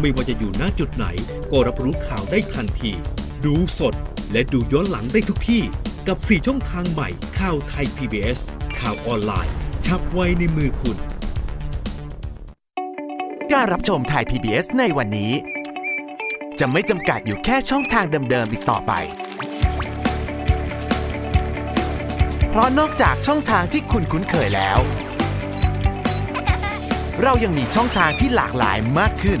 ไม่ว่าจะอยู่ณจุดไหน ก็รับรู้ข่าวได้ทันที ดูสดและดูย้อนหลังได้ทุกที่ กับ 4 ช่องทางใหม่ข่าวไทย PBS ข่าวออนไลน์ ชับไว้ในมือคุณ การรับชมไทย PBS ในวันนี้ จะไม่จำกัดอยู่แค่ช่องทางเดิมๆอีกต่อไป เพราะนอกจากช่องทางที่คุณคุ้นเคยแล้วเรายังมีช่องทางที่หลากหลายมากขึ้น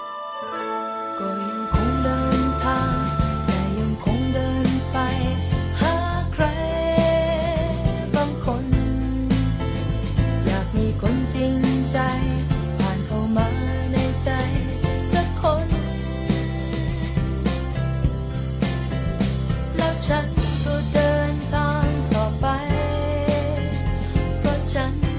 chẳng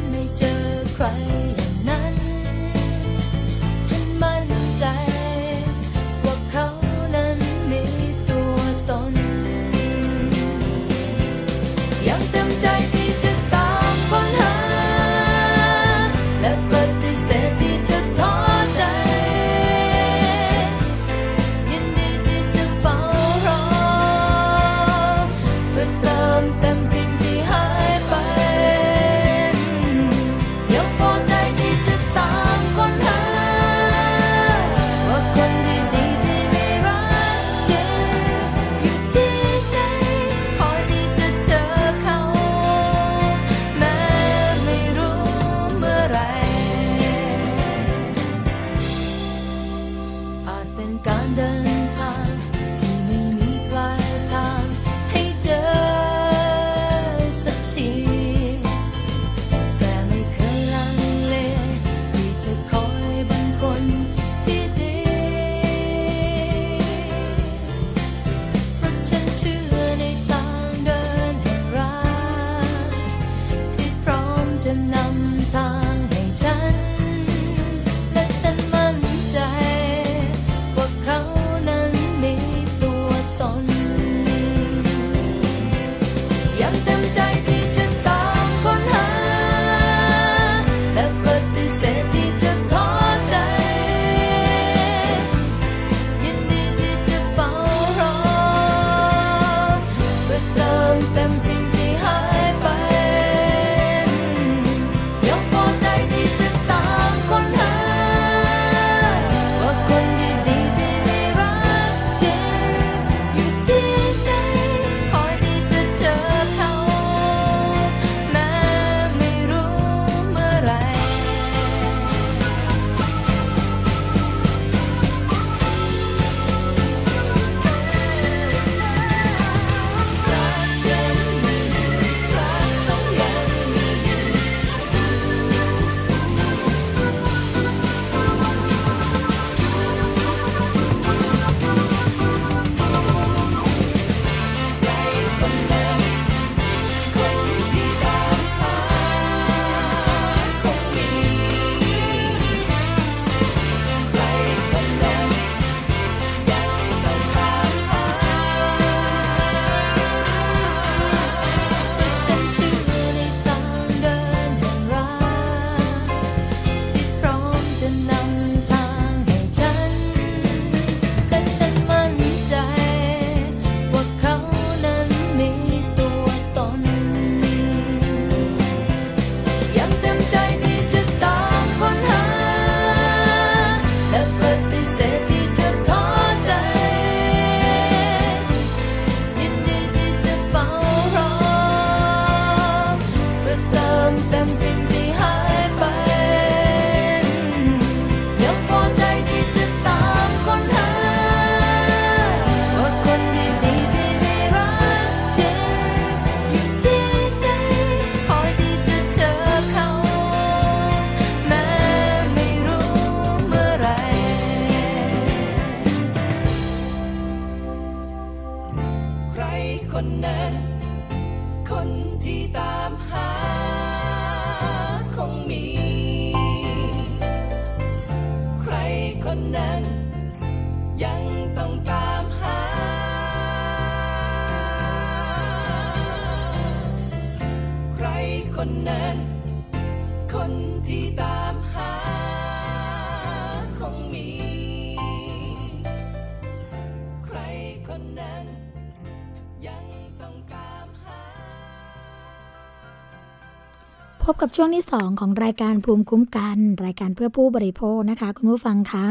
พบกับช่วงที่ 2 ของรายการภูมิคุ้มกัน รายการเพื่อผู้บริโภคนะคะ คุณผู้ฟังคะ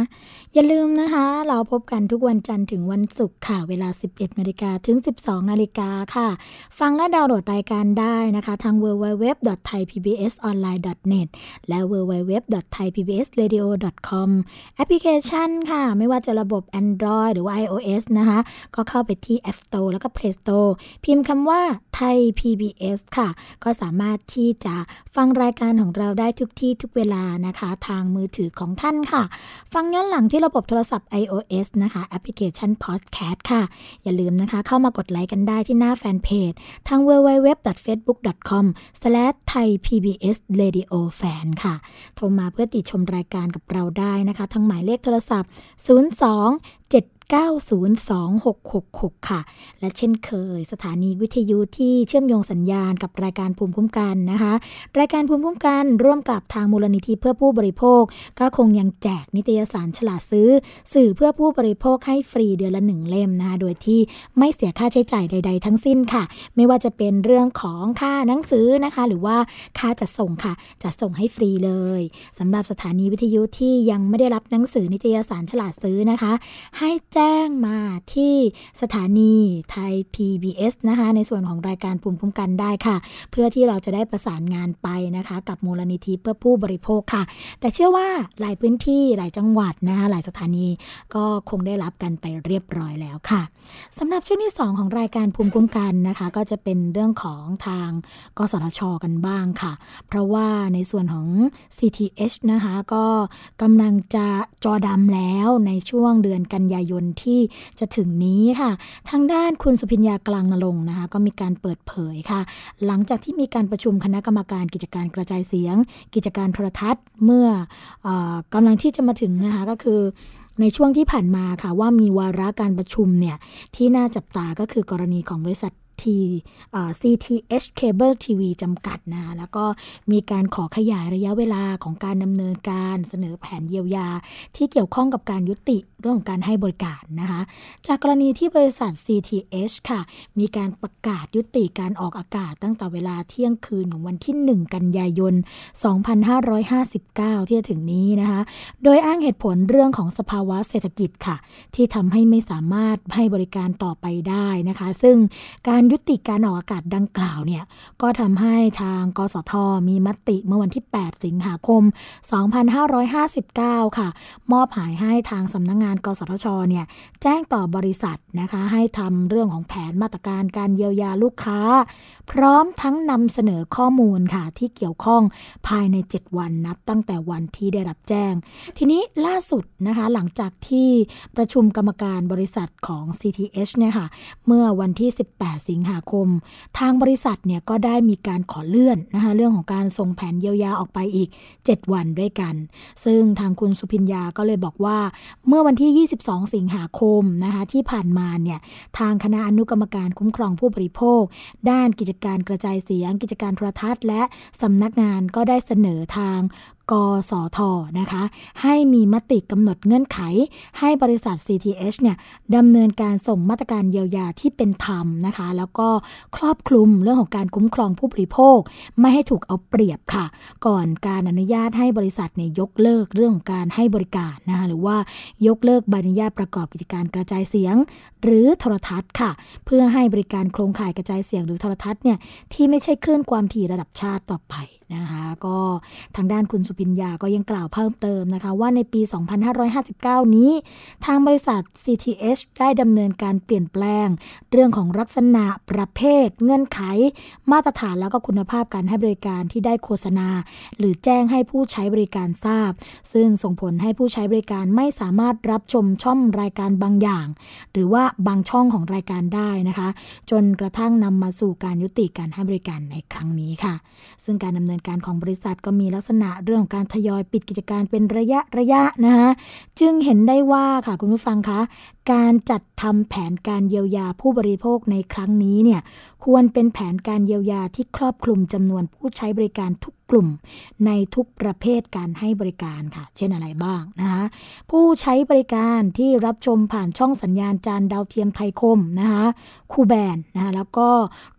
อย่าลืมนะคะ เราพบกันทุกวันจันทร์ถึงวันศุกร์ค่ะ เวลา 11นาฬิกาถึง 12นาฬิกาค่ะ ฟังและดาวน์โหลดรายการได้นะคะ ทาง www.thaipbsonline.net และ www.thaipbsradio.com แอปพลิเคชันค่ะ ไม่ว่าจะระบบ Android หรือว่า iOS นะคะ ก็เข้าไปที่ App Store แล้วก็ Play Store พิมพ์คำว่าไทย PBS ค่ะ ก็สามารถที่จะฟังรายการของเราได้ทุกที่ทุกเวลานะคะ ทางมือถือของท่านค่ะ ฟังย้อนหลังที่ระบบโทรศัพท์ iOS นะคะแอปพลิเคชัน Podcast ค่ะ อย่าลืมนะคะ เข้ามากดไลค์กันได้ที่หน้าแฟนเพจทาง www.facebook.com/thaipbsradiofan ค่ะ โทรมาเพื่อติชมรายการกับเราได้นะคะทั้งหมายเลขโทรศัพท์ 02 902-666 ค่ะ และเช่นเคย สถานีวิทยุที่เชื่อมโยงสัญญาณกับรายการภูมิคุ้มกันนะคะ รายการภูมิคุ้มกันร่วมกับทางมูลนิธิเพื่อผู้บริโภค ก็คงยังแจกนิตยสารฉลาดซื้อ สื่อเพื่อผู้บริโภคให้ฟรีเดือนละหนึ่งเล่มนะคะโดยที่ไม่เสียค่าใช้จ่ายใด ๆ ทั้งสิ้นค่ะ ไม่ว่าจะเป็นเรื่องของค่าหนังสือนะคะ หรือว่าค่าจัดส่งค่ะจะส่งให้ฟรีเลยสำหรับสถานีวิทยุที่ยังไม่ได้รับหนังสือนิตยสารฉลาดซื้อนะคะ ให้แจ้้งมาที่สถานีไทย PBS นะคะ ในส่วนของรายการภูมิคุ้มกันได้ค่ะ เพื่อที่เราจะได้ประสานงานไปนะคะ กับมูลนิธิเพื่อผู้บริโภคค่ะ แต่เชื่อว่าหลายพื้นที่หลายจังหวัดนะคะหลายสถานีก็คงได้รับกันไปเรียบร้อยแล้วค่ะสำหรับช่วงที่ 2 ของรายการภูมิคุ้มกันนะคะ ก็จะเป็นเรื่องของทางกสทช กันบ้างค่ะ เพราะว่าในส่วนของ CTH นะคะก็กำลังจะจอดำแล้วในช่วงเดือนกันยายนที่จะถึงนี้ค่ะ ทางด้านคุณสุพิญญากลางนรงนะคะก็มีการเปิดเผยค่ะ หลังจากที่มีการประชุมคณะกรรมการกิจการกระจายเสียง กิจการโทรทัศน์ เมื่ออกำลังที่จะมาถึงนะคะก็คือในช่วงที่ผ่านมาค่ะว่ามีวาระการประชุมเนี่ยที่น่าจับตาก็คือกรณีของบริษัท T CTH Cable TV จำกัดนะแล้วก็มีการขอขยายระยะเวลาของการดำเนินการเสนอแผนเยียวยา ที่เกี่ยวข้องกับการยุติเรื่องของการให้บริการนะคะจากกรณีที่บริษัท CTH ค่ะ มีการประกาศยุติการออกอากาศตั้งแต่เวลาเที่ยงคืนของวันที่ 1 กันยายน 2559 ที่จะถึงนี้นะคะโดยอ้างเหตุผลเรื่องของสภาวะเศรษฐกิจค่ะ ที่ทำให้ไม่สามารถให้บริการต่อไปได้นะคะ ซึ่งการยุติการออกอากาศดังกล่าวเนี่ยก็ทำให้ทางกสทมีมติเมื่อวันที่ 8 สิงหาคม 2559 ค่ะ มอบหมายให้ทางสำนักงงาน กสทชเนี่ยแจ้งต่อบริษัทนะคะให้ทำเรื่องของแผนมาตรการการเยียวยาลูกค้า พร้อมทั้งนำเสนอข้อมูลค่ะที่เกี่ยวข้องภายใน 7 วันนับตั้งแต่วันที่ได้รับแจ้ง ทีนี้ล่าสุดนะคะหลังจากที่ประชุมกรรมการบริษัทของ CTH เนี่ยค่ะเมื่อวันที่ 18 สิงงหาคม ทางบริษัทเนี่ยก็ได้มีการขอเลื่อนนะคะเรื่องของการส่งแผนเยียวยาออกไปอีก 7 วันด้วยกัน ซึ่งทางคุณสุพิญญาก็เลยบอกว่า เมื่อวันที่ 22 สิงหาคมนะคะที่ผ่านมาเนี่ยทางคณะอนุกรรมการคุ้มครองผู้บริโภค ด้านกิจการกระจายเสียง กิจการโทรทัศน์ และสำนักงานก็ได้เสนอทาง กสทนะคะ ให้มีมติกำหนดเงื่อนไข ให้บริษัท CTH เนี่ยดำเนินการส่งมาตรการเยียวยาที่เป็นธรรมนะคะ แล้วก็ครอบคลุมเรื่องของการคุ้มครองผู้บริโภค ไม่ให้ถูกเอาเปรียบค่ะ ก่อนการอนุญาตให้บริษัทเนี่ยยกเลิกเรื่องของการให้บริการนะคะหรือว่ายกเลิกใบอนุญาตประกอบกิจการกระจายเสียง หรือโทรทัศน์ค่ะ เพื่อให้บริการโครงข่ายกระจายเสียงหรือโทรทัศน์เนี่ยที่ไม่ใช่คลื่นความถี่ระดับชาติต่อไปนะคะก็ทางด้านคุณสุพิญญาก็ยังกล่าวเพิ่มเติมนะคะ ว่าในปี 2559 นี้ ทางบริษัท CTH ได้ดำเนินการเปลี่ยนแปลง เรื่องของลักษณะประเภท เงื่อนไข มาตรฐานแล้วก็คุณภาพการให้บริการที่ได้โฆษณา หรือแจ้งให้ผู้ใช้บริการทราบ ซึ่งส่งผลให้ผู้ใช้บริการไม่สามารถรับชมช่องรายการบางอย่าง หรือว่าบางช่องของรายการได้นะคะ จนกระทั่งนำมาสู่การยุติการให้บริการในครั้งนี้ค่ะ ซึ่งการดำเนินการของบริษัทก็มีลักษณะเรื่องของการทยอยปิดกิจการเป็นระยะระยะนะคะจึงเห็นได้ว่าค่ะคุณผู้ฟังคะการจัดทำแผนการเยียวยาผู้บริโภคในครั้งนี้เนี่ยควรเป็นแผนการเยียวยาที่ครอบคลุมจำนวนผู้ใช้บริการทุกกลุ่ม ในทุกประเภทการให้บริการค่ะ เช่นอะไรบ้างนะคะผู้ใช้บริการที่รับชมผ่านช่องสัญญาณจานดาวเทียมไทยคมนะคะคูแบนนะคะแล้วก็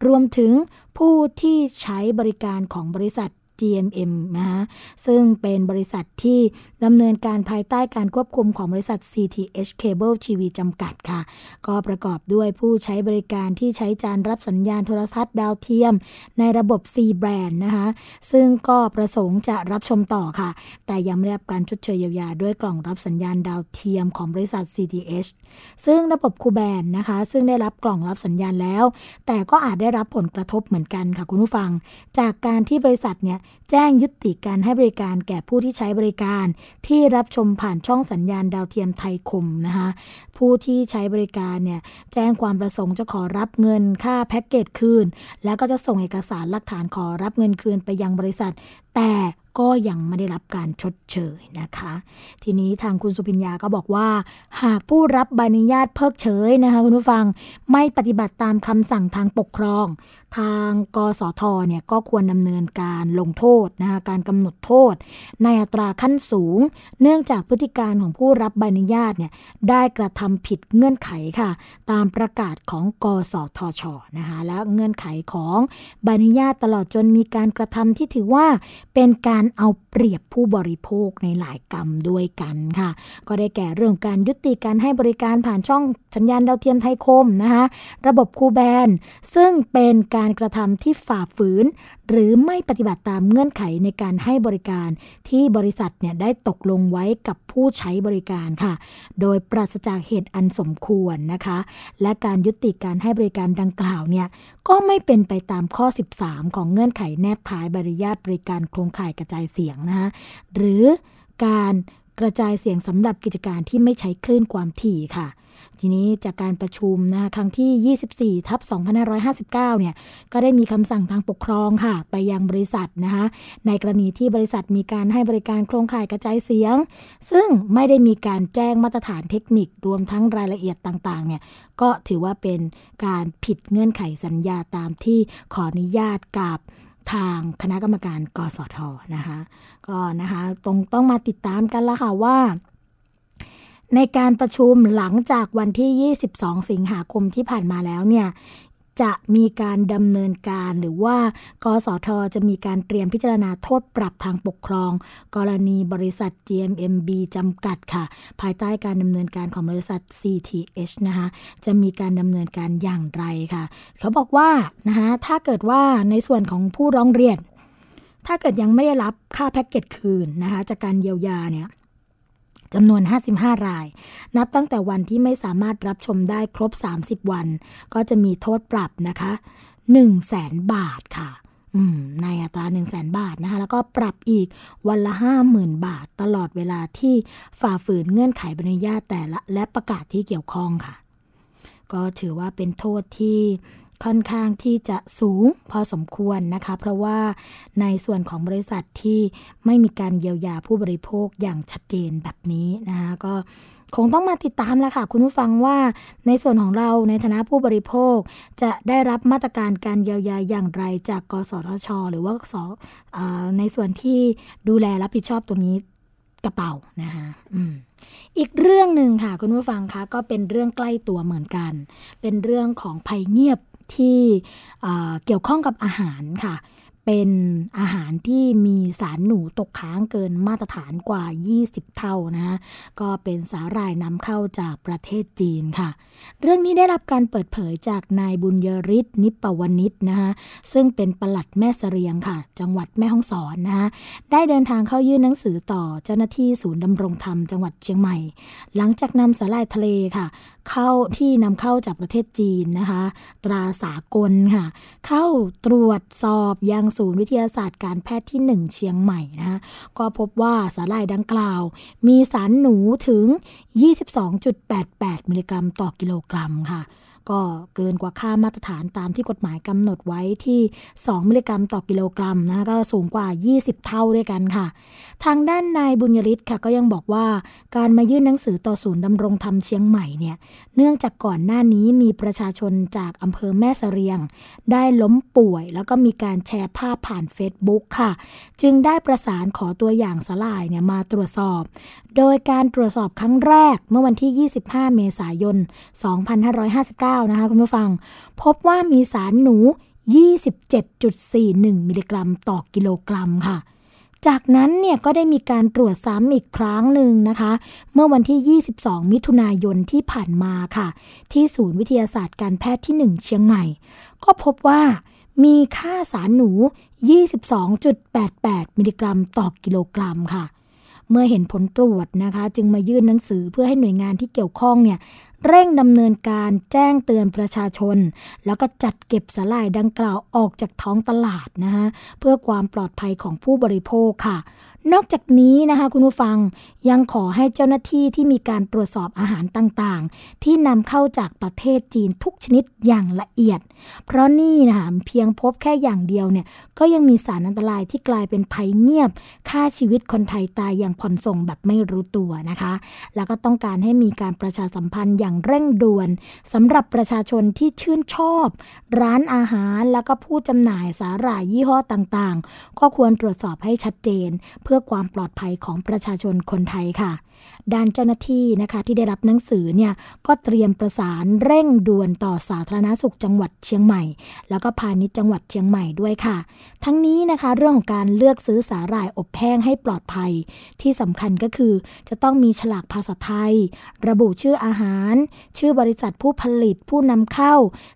รวมถึงผู้ที่ใช้บริการของบริษัท GMM นะคะซึ่งเป็นบริษัทที่ดำเนินการภายใต้การควบคุมของบริษัท CTH Cable TV จำกัดค่ะ ก็ประกอบด้วยผู้ใช้บริการที่ใช้จานรับสัญญาณโทรทัศน์ดาวเทียม ในระบบ C brand นะคะ ซึ่งก็ประสงค์จะรับชมต่อค่ะ แต่ยังไม่ได้รับการชดเชยเยียวยาด้วยกล่องรับสัญญาณดาวเทียมของบริษัท CTH ซึ่งระบบคูแบนนะคะ ซึ่งได้รับกล่องรับสัญญาณแล้ว แต่ก็อาจได้รับผลกระทบเหมือนกันค่ะคุณผู้ฟัง จากการที่บริษัทเนี่ยแจ้งยุติการให้บริการแก่ผู้ที่ใช้บริการที่รับชมผ่านช่องสัญญาณดาวเทียมไทยคมนะคะผู้ที่ใช้บริการเนี่ยแจ้งความประสงค์จะขอรับเงินค่าแพ็กเกจคืน แล้วก็จะส่งเอกสารหลักฐานขอรับเงินคืนไปยังบริษัท แต่ก็ยังไม่ได้รับการชดเชยนะคะ ทีนี้ทางคุณสุพิญญาก็บอกว่า หากผู้รับใบอนุญาตเพิกเฉยนะคะคุณผู้ฟังไม่ปฏิบัติตามคำสั่งทางปกครอง ทางกสทเนี่ยก็ควรดำเนินการลงโทษนะคะการกำหนดโทษ ในอัตราขั้นสูง เนื่องจากพฤติการของผู้รับใบอนุญาตเนี่ยได้กระทำผิดเงื่อนไขค่ะ ตามประกาศของกสทชนะคะและเงื่อนไขของใบอนุญาตตลอดจนมีการกระทำที่ถือว่าเป็นการเอาเปรียบผู้บริโภคในหลายกรรมด้วยกันค่ะ ก็ได้แก่เรื่องการยุติการให้บริการผ่านช่องสัญญาณดาวเทียมไทยคมนะคะระบบคูแบนซึ่งเป็นการการกระทำที่ฝ่าฝืน หรือไม่ปฏิบัติตามเงื่อนไขในการให้บริการที่บริษัทเนี่ยได้ตกลงไว้กับผู้ใช้บริการค่ะ โดยปราศจากเหตุอันสมควรนะคะ และการยุติการให้บริการดังกล่าวเนี่ยก็ไม่เป็นไปตามข้อ 13 ของเงื่อนไขแนบท้ายใบอนุญาตบริการโครงข่ายกระจายเสียงนะคะหรือการกระจายเสียงสำหรับกิจการที่ไม่ใช้คลื่นความถี่ค่ะ ทีนี้จากการประชุมนะคะครั้งที่ 24ทับ2559 เนี่ย ก็ได้มีคำสั่งทางปกครองค่ะ ไปยังบริษัทนะคะในกรณีที่บริษัทมีการให้บริการโครงข่ายกระจายเสียง ซึ่งไม่ได้มีการแจ้งมาตรฐานเทคนิครวมทั้งรายละเอียดต่างๆ เนี่ย ก็ถือว่าเป็นการผิดเงื่อนไขสัญญาตามที่ขออนุญาตกับทางคณะกรรมการกสทนะคะ ก็นะคะตรงต้องมาติดตามกันละค่ะว่า ในการประชุมหลังจากวันที่ 22 สิงหาคมที่ผ่านมาแล้วเนี่ยจะมีการดำเนินการหรือว่ากสทจะมีการเตรียมพิจารณาโทษปรับทางปกครอง กรณีบริษัท GMMB จำกัดค่ะ ภายใต้การดำเนินการของบริษัท CTH นะคะจะมีการดำเนินการอย่างไรค่ะ เขาบอกว่านะคะถ้าเกิดว่าในส่วนของผู้ร้องเรียน ถ้าเกิดยังไม่ได้รับค่าแพ็กเกจคืนนะคะจากการเยียวยาเนี่ย จำนวน 55 ราย นับตั้งแต่วันที่ไม่สามารถรับชมได้ครบ 30 วัน ก็จะมีโทษปรับนะคะ1 0 0 0 0แสนบาทค่ะในอัตรา 1 0 0 0 0แบาทนะคะ แล้วก็ปรับอีกวันละ 50,000 บาท ตลอดเวลาที่ฝ่าฝืนเงื่อนไขใบอนุญาตแต่ละ และประกาศที่เกี่ยวข้องค่ะ ก็ถือว่าเป็นโทษที่ ค่อนข้างที่จะสูงพอสมควรนะคะ เพราะว่าในส่วนของบริษัทที่ไม่มีการเยียวยาผู้บริโภคอย่างชัดเจนแบบนี้นะคะก็คงต้องมาติดตามแล้วค่ะ คุณผู้ฟังว่าในส่วนของเราในฐานะผู้บริโภค จะได้รับมาตรการการเยียวยาอย่างไรจาก กสทช หรือว่าสในส่วนที่ดูแลรับผิดชอบตรงนี้กระเป๋านะคะออีกเรื่องหนึ่งค่ะ คุณผู้ฟังคะก็เป็นเรื่องใกล้ตัวเหมือนกัน เป็นเรื่องของภัยเงียบ ที่เกี่ยวข้องกับอาหารค่ะ เป็นอาหารที่มีสารหนูตกค้างเกินมาตรฐานกว่า 20 เท่านะก็เป็นสาหร่ายนำเข้าจากประเทศจีนค่ะ เรื่องนี้ได้รับการเปิดเผยจากนายบุญยริศนิปวนิชนะคะซึ่งเป็นปลัดแม่เสรียงค่ะ จังหวัดแม่ฮ่องสอนนะคะได้เดินทางเข้ายื่นหนังสือต่อเจ้าหน้าที่ศูนย์ดำรงธรรมจังหวัดเชียงใหม่ หลังจากนำสาหร่ายทะเลค่ะเข้าที่นำเข้าจากประเทศจีนนะคะ ตราสากลค่ะ เข้าตรวจสอบยังศูนย์วิทยาศาสตร์การแพทย์ที่ 1 เชียงใหม่นะคะก็พบว่าสาหร่ายดังกล่าว มีสารหนูถึง 22.88 มิลลิกรัมต่อกิโลกรัมค่ะ ก็เกินกว่าค่ามาตรฐานตามที่กฎหมายกำหนดไว้ที่ 2 มิลลิกรัมต่อกิโลกรัมนะก็สูงกว่า 20 เท่าด้วยกันค่ะ ทางด้านนายบุญยริศค่ะก็ยังบอกว่าการมายื่นหนังสือต่อศูนย์ดำรงธรรมเชียงใหม่เนี่ยเนื่องจากก่อนหน้านี้มีประชาชนจากอำเภอแม่เสรียง ได้ล้มป่วย แล้วก็มีการแชร์ภาพผ่าน Facebook ค่ะ จึงได้ประสานขอตัวอย่างสลายเนี่ยมาตรวจสอบ โดยการตรวจสอบครั้งแรกเมื่อวันที่ 25 เมษายน 2559นะคะคุณผู้ฟัง พบว่ามีสารหนู 27.41 มิลลิกรัมต่อกิโลกรัมค่ะ จากนั้นเนี่ยก็ได้มีการตรวจซ้ำอีกครั้งหนึ่งนะคะ เมื่อวันที่ 22 มิถุนายนที่ผ่านมาค่ะ ที่ศูนย์วิทยาศาสตร์การแพทย์ที่ 1 เชียงใหม่ ก็พบว่ามีค่าสารหนู 22.88 มิลลิกรัมต่อกิโลกรัมค่ะ เมื่อเห็นผลตรวจนะคะ จึงมายื่นหนังสือเพื่อให้หน่วยงานที่เกี่ยวข้องเนี่ยเร่งดำเนินการแจ้งเตือนประชาชน แล้วก็จัดเก็บสลายดังกล่าวออกจากท้องตลาดนะคะเพื่อความปลอดภัยของผู้บริโภคค่ะ นอกจากนี้นะคะคุณผู้ฟังยังขอให้เจ้าหน้าที่ที่มีการตรวจสอบอาหารต่างๆ ที่นำเข้าจากประเทศจีนทุกชนิดอย่างละเอียด เพราะนี่นะคะเพียงพบแค่อย่างเดียวเนี่ยก็ยังมีสารอันตรายที่กลายเป็นภัยเงียบฆ่าชีวิตคนไทยตายอย่างผ่อนส่งแบบไม่รู้ตัวนะคะ แล้วก็ต้องการให้มีการประชาสัมพันธ์อย่างเร่งด่วนสำหรับประชาชนที่ชื่นชอบ ร้านอาหารแล้วก็ผู้จำหน่ายสาหร่ายยี่ห้อต่างๆ ก็ควรตรวจสอบให้ชัดเจนเพื่อื่อความปลอดภัยของประชาชนคนไทยค่ะ ด้านเจ้าหน้าที่นะคะที่ได้รับหนังสือเนี่ยก็เตรียมประสานเร่งด่วนต่อสาธารณสุขจังหวัดเชียงใหม่ แล้วก็พาณิชย์จังหวัดเชียงใหม่ด้วยค่ะ ทั้งนี้นะคะเรื่องของการเลือกซื้อสาหร่ายอบแห้งให้ปลอดภัย ที่สำคัญก็คือจะต้องมีฉลากภาษาไทย ระบุชื่ออาหาร ชื่อบริษัทผู้ผลิตผู้นำเข้า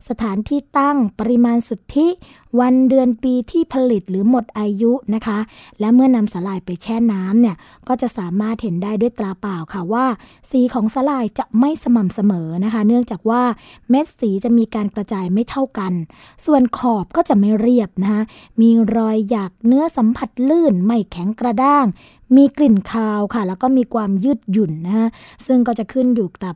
สถานที่ตั้งปริมาณสุทธิ วันเดือนปีที่ผลิตหรือหมดอายุนะคะ และเมื่อนำสาหร่ายไปแช่น้ำเนี่ยก็จะสามารถเห็นได้ด้วยตาเปล่าค่ะว่า สีของสาหร่ายจะไม่สม่ำเสมอนะคะ เนื่องจากว่าเม็ดสีจะมีการกระจายไม่เท่ากัน ส่วนขอบก็จะไม่เรียบนะคะมีรอยหยักเนื้อสัมผัสลื่นไม่แข็งกระด้างมีกลิ่นคาวค่ะ แล้วก็มีความยืดหยุ่นนะคะซึ่งก็จะขึ้นอยู่กับ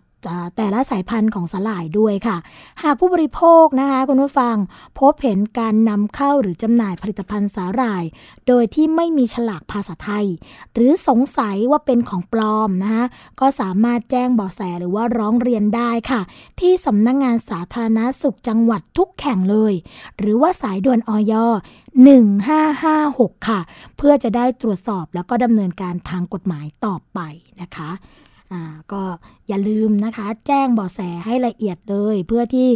แต่ละสายพันธุ์ของสาหร่ายด้วยค่ะ หากผู้บริโภคนะคะคุณผู้ฟัง พบเห็นการนำเข้าหรือจำหน่ายผลิตภัณฑ์สาหร่าย โดยที่ไม่มีฉลากภาษาไทย หรือสงสัยว่าเป็นของปลอมนะคะก็สามารถแจ้งเบาะแสหรือว่าร้องเรียนได้ค่ะ ที่สำนักงงานสาธารณสุขจังหวัดทุกแห่งเลย หรือว่าสายด่วนออย1556 ค่ะ เพื่อจะได้ตรวจสอบแล้วก็ดำเนินการทางกฎหมายต่อไปนะคะ อ่าก็อย่าลืมนะคะ แจ้งเบาะแสให้ละเอียดเลย เพื่อที่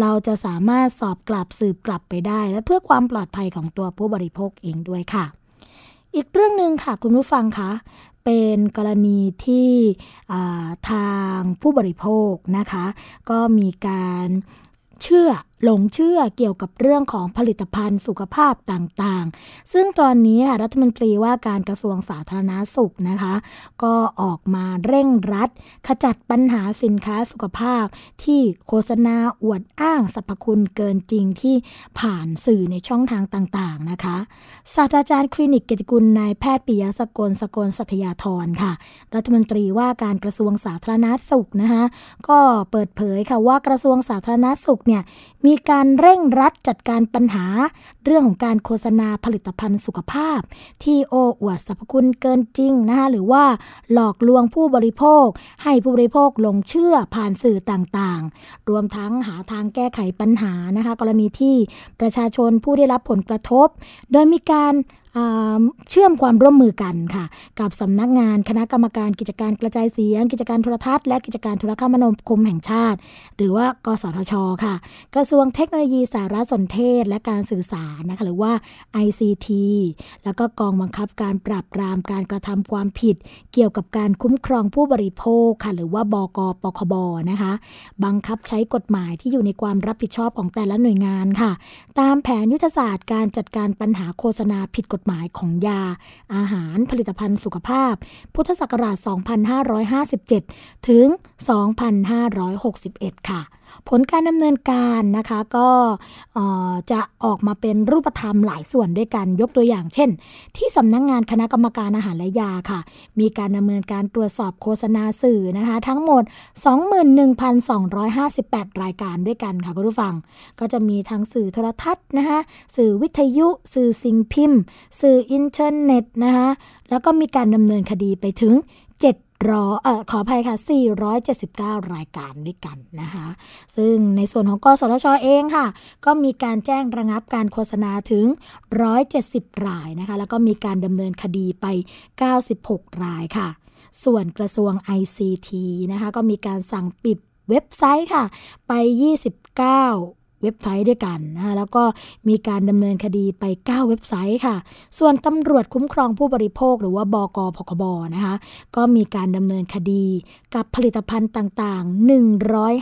เราจะสามารถสอบกลับสืบกลับไปได้ และเพื่อความปลอดภัยของตัวผู้บริโภคเองด้วยค่ะ อีกเรื่องหนึ่งค่ะคุณผู้ฟังคะเป็นกรณีที่ทางผู้บริโภคนะคะ ก็มีการเชื่อ หลงเชื่อเกี่ยวกับเรื่องของผลิตภัณฑ์สุขภาพต่างๆ ซึ่งตอนนี้ค่ะรัฐมนตรีว่าการกระทรวงสาธารณาสุขนะคะ ก็ออกมาเร่งรัด ขจัดปัญหาสินค้าสุขภาพ ที่โฆษณาอวดอ้างสรรพคุณเกินจริงที่ผ่านสื่อในช่องทางต่างๆนะคะศาสตราจารย์คลินิกเกติกุลนายแพทย์ปิยะสกลสกลสัตยาธรค่ะ รัฐมนตรีว่าการกระทรวงสาธารณาสุขนะคะก็เปิดเผยค่ะว่ากระทรวงสาธารณาสุขเนี่ยมีีการเร่งรัดจัดการปัญหา เรื่องของการโฆษณาผลิตภัณฑ์สุขภาพ ที่โอ้อวดสรรพคุณเกินจริงนะคะหรือว่าหลอกลวงผู้บริโภค ให้ผู้บริโภคลงเชื่อผ่านสื่อต่างๆ รวมทั้งหาทางแก้ไขปัญหานะคะกรณีที่ประชาชนผู้ได้รับผลกระทบ โดยมีการ เชื่อมความร่วมมือกันค่ะ กับสำนักงานคณะกรรมการกิจการกระจายเสียง กิจการโทรทัศน์และกิจการโทรคมนาคมแห่งชาติ หรือว่ากสทช ค่ะ กระทรวงเทคโนโลยีสารสนเทศและการสื่อสารนะคะหรือว่า ICT แล้วก็กองบังคับการปราบปรามการกระทำความผิด เกี่ยวกับการคุ้มครองผู้บริโภคค่ะหรือว่าบกปคบนะคะ บังคับใช้กฎหมายที่อยู่ในความรับผิดชอบของแต่ละหน่วยงานค่ะ ตามแผนยุทธศาสตร์การจัดการปัญหาโฆษณาผิดกฎฎหมายของยา อาหารผลิตภัณฑ์สุขภาพ พุทธศักราช 2557 ถึง 2561 ค่ะ ผลการดำเนินการนะคะก็จะออกมาเป็นรูปธรรมหลายส่วนด้วยกันยกตัวอย่าง เช่น ที่สำนักงงานคณะกรรมการอาหารและยาค่ะ มีการดำเนินการตรวจสอบโฆษณาสื่อนะคะ ทั้งหมด 21,258 รายการด้วยกันค่ะคุณผู้ฟัง ก็จะมีทั้งสื่อโทรทัศน์นะคะสื่อวิทยุ สื่อสิ่งพิมพ์ สื่ออินเทอร์เน็ตนะคะแล้วก็มีการดำเนินคดีไปถึง รอเออขออภัยค่ะ 479 รายการด้วยกันนะคะ ซึ่งในส่วนของกสทชเองค่ะ ก็มีการแจ้งระงับการโฆษณาถึง 170 รายนะคะ แล้วก็มีการดำเนินคดีไป 96 รายค่ะ ส่วนกระทรวง ICT นะคะ ก็มีการสั่งปิดเว็บไซต์ค่ะ ไป 29 เว็บไซต์ด้วยกันนะคะแล้วก็มีการดำเนินคดีไป 9 เว็บไซต์ค่ะ ส่วนตำรวจคุ้มครองผู้บริโภคหรือว่าบกพคบนะคะก็มีการดำเนินคดีกับผลิตภัณฑ์ต่างๆ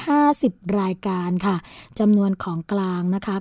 150 รายการค่ะจำนวนของกลางนะคะ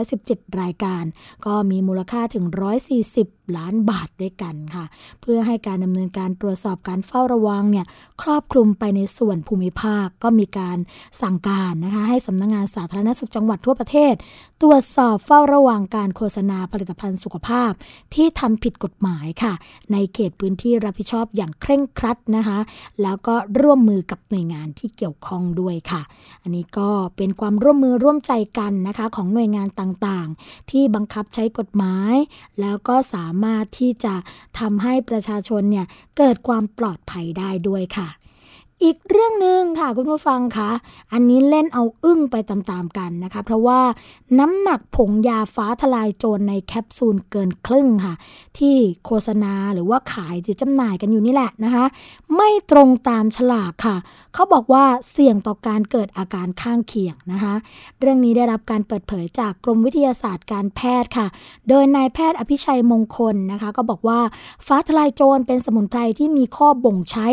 917 รายการ ก็มีมูลค่าถึง 140 ล้านบาทด้วยกันค่ะ เพื่อให้การดำเนินการตรวจสอบการเฝ้าระวังเนี่ยครอบคลุมไปในส่วนภูมิภาคก็มีการสั่งการนะคะให้สำนักงงานสาธารณสุขจังหวัดทั่วประเทศ ตรวจสอบเฝ้าระวังการโฆษณาผลิตภัณฑ์สุขภาพ ที่ทำผิดกฎหมายค่ะ ในเขตพื้นที่รับผิดชอบอย่างเคร่งครัดนะคะ แล้วก็ร่วมมือกับหน่วยงานที่เกี่ยวข้องด้วยค่ะ อันนี้ก็เป็นความร่วมมือร่วมใจกันนะคะของหน่วยงานต่างๆ ที่บังคับใช้กฎหมาย แล้วก็สามารถที่จะทำให้ประชาชนเนี่ยเกิดความปลอดภัยได้ด้วยค่ะ อีกเรื่องหนึ่งค่ะคุณผู้ฟังคะ อันนี้เล่นเอาอึ้งไปตามๆกันนะคะ เพราะว่าน้ำหนักผงยาฟ้าทลายโจรในแคปซูลเกินครึ่งค่ะ ที่โฆษณาหรือว่าขายหรือจำหน่ายกันอยู่นี่แหละนะคะ ไม่ตรงตามฉลากค่ะ เขาบอกว่าเสี่ยงต่อการเกิดอาการข้างเคียงนะคะ เรื่องนี้ได้รับการเปิดเผยจากกรมวิทยาศาสตร์การแพทย์ค่ะ โดยนายแพทย์อภิชัยมงคลนะคะ ก็บอกว่าฟ้าทลายโจรเป็นสมุนไพรที่มีข้อบ่งใช้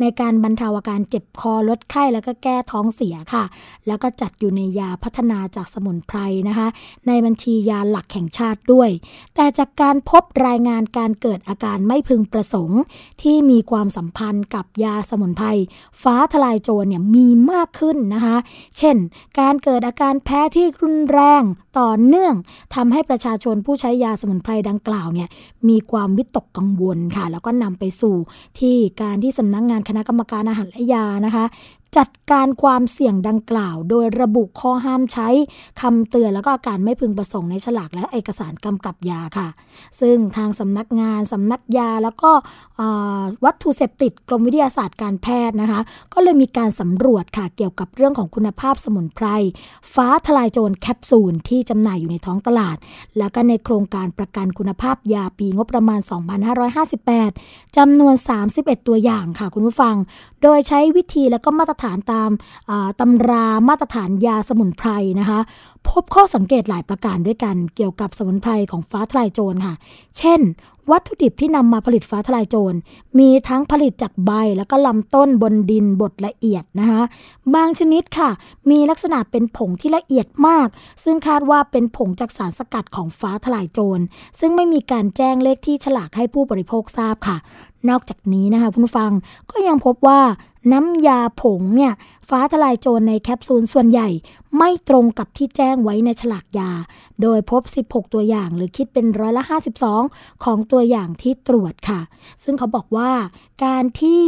ในการบรรเทาอาการเจ็บคอลดไข้แล้วก็แก้ท้องเสียค่ะ แล้วก็จัดอยู่ในยาพัฒนาจากสมุนไพรนะคะ ในบัญชียาหลักแห่งชาติด้วย แต่จากการพบรายงานการเกิดอาการไม่พึงประสงค์ ที่มีความสัมพันธ์กับยาสมุนไพรฟ้าทลายโจรเนี่ยมีมากขึ้นนะคะ เช่น การเกิดอาการแพ้ที่รุนแรงต่อเนื่องทำให้ประชาชนผู้ใช้ยาสมุนไพรดังกล่าวเนี่ยมีความวิตกกังวลค่ะ แล้วก็นำไปสู่ที่การที่สำนักงงานคณะกรรมการอาหารทยานะคะ จัดการความเสี่ยงดังกล่าว โดยระบุข้อห้ามใช้คำเตือนแล้วก็อาการไม่พึงประสงค์ในฉลากและเอกสารกำกับยาค่ะ ซึ่งทางสำนักงานสำนักยาแล้วก็วัตถุเสพติดกรมวิทยาศาสตร์การแพทย์นะคะ ก็เลยมีการสำรวจค่ะเกี่ยวกับเรื่องของคุณภาพสมุนไพรฟ้าทลายโจรแคปซูลที่จำหน่ายอยู่ในท้องตลาด แล้วก็ในโครงการประกันคุณภาพยาปีงบประมาณ 2558จำนวน 31 ตัวอย่างค่ะคุณผู้ฟัง โดยใช้วิธีแล้วก็มาตรฐานตามตำรามาตรฐานยาสมุนไพรนะคะ พบข้อสังเกตหลายประการด้วยกันเกี่ยวกับสมุนไพรของฟ้าทลายโจรค่ะ เช่น วัตถุดิบที่นำมาผลิตฟ้าทลายโจร มีทั้งผลิตจากใบแล้วก็ลำต้นบนดินบดละเอียดนะคะบางชนิดค่ะ มีลักษณะเป็นผงที่ละเอียดมาก ซึ่งคาดว่าเป็นผงจากสารสกัดของฟ้าทลายโจร ซึ่งไม่มีการแจ้งเลขที่ฉลากให้ผู้บริโภคทราบค่ะนอกจากนี้นะคะคุณฟังก็ยังพบว่า น้ำยาผงเนี่ย ฟ้าทลายโจรในแคปซูลส่วนใหญ่ไม่ตรงกับที่แจ้งไว้ในฉลากยา โดยพบ 16 ตัวอย่างหรือคิดเป็นร้อยละ 52 ของตัวอย่างที่ตรวจค่ะ ซึ่งเขาบอกว่าการที่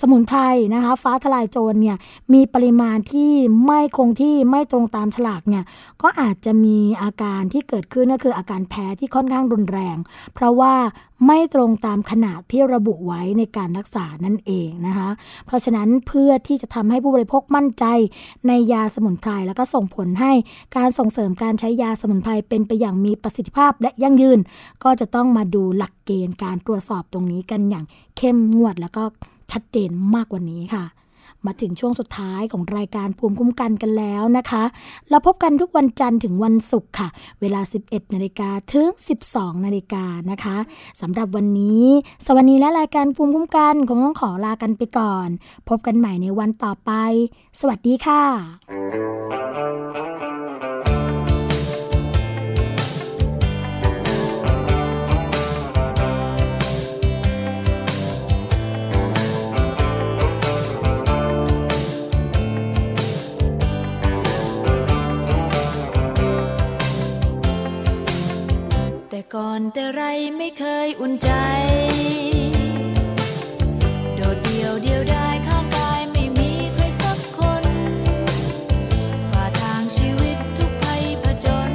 สมุนไพรนะคะฟ้าทลายโจรเนี่ยมีปริมาณที่ไม่คงที่ไม่ตรงตามฉลากเนี่ยก็อาจจะมีอาการที่เกิดขึ้นก็คืออาการแพ้ที่ค่อนข้างรุนแรง เพราะว่าไม่ตรงตามขนาดที่ระบุไว้ในการรักษานั่นเองนะคะเพราะฉะนั้นเพื่อที่จะทำให้ผู้บริโภคมั่นใจในยาสมุนไพรแล้วก็ส่งผลให้การส่งเสริมการใช้ยาสมุนไพรเป็นไปอย่างมีประสิทธิภาพและยั่งยืน ก็จะต้องมาดูหลักเกณฑ์การตรวจสอบตรงนี้กันอย่างเข้มงวดแล้วก็ชัดเจนมากกว่านี้ค่ะ มาถึงช่วงสุดท้ายของรายการภูมิคุ้มกันกันแล้วนะคะ เราพบกันทุกวันจันทร์ถึงวันศุกร์ค่ะ เวลา 11นาฬิกาถึง 12นาฬิกานะคะสำหรับวันนี้ สวัสดีและรายการภูมิคุ้มกันคงต้องขอลากันไปก่อน พบกันใหม่ในวันต่อไป สวัสดีค่ะ อนแต่ไรไม่เคยอุ่นใจ โดดเดียวเดียวได้ข้างกายไม่มีใครสักคน ฝ่าทางชีวิตทุกภัยผจญ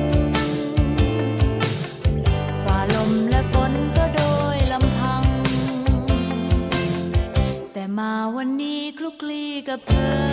ฝ่าลมและฝนก็โดยลำพัง แต่มาวันนี้คลุกคลีกับเธอ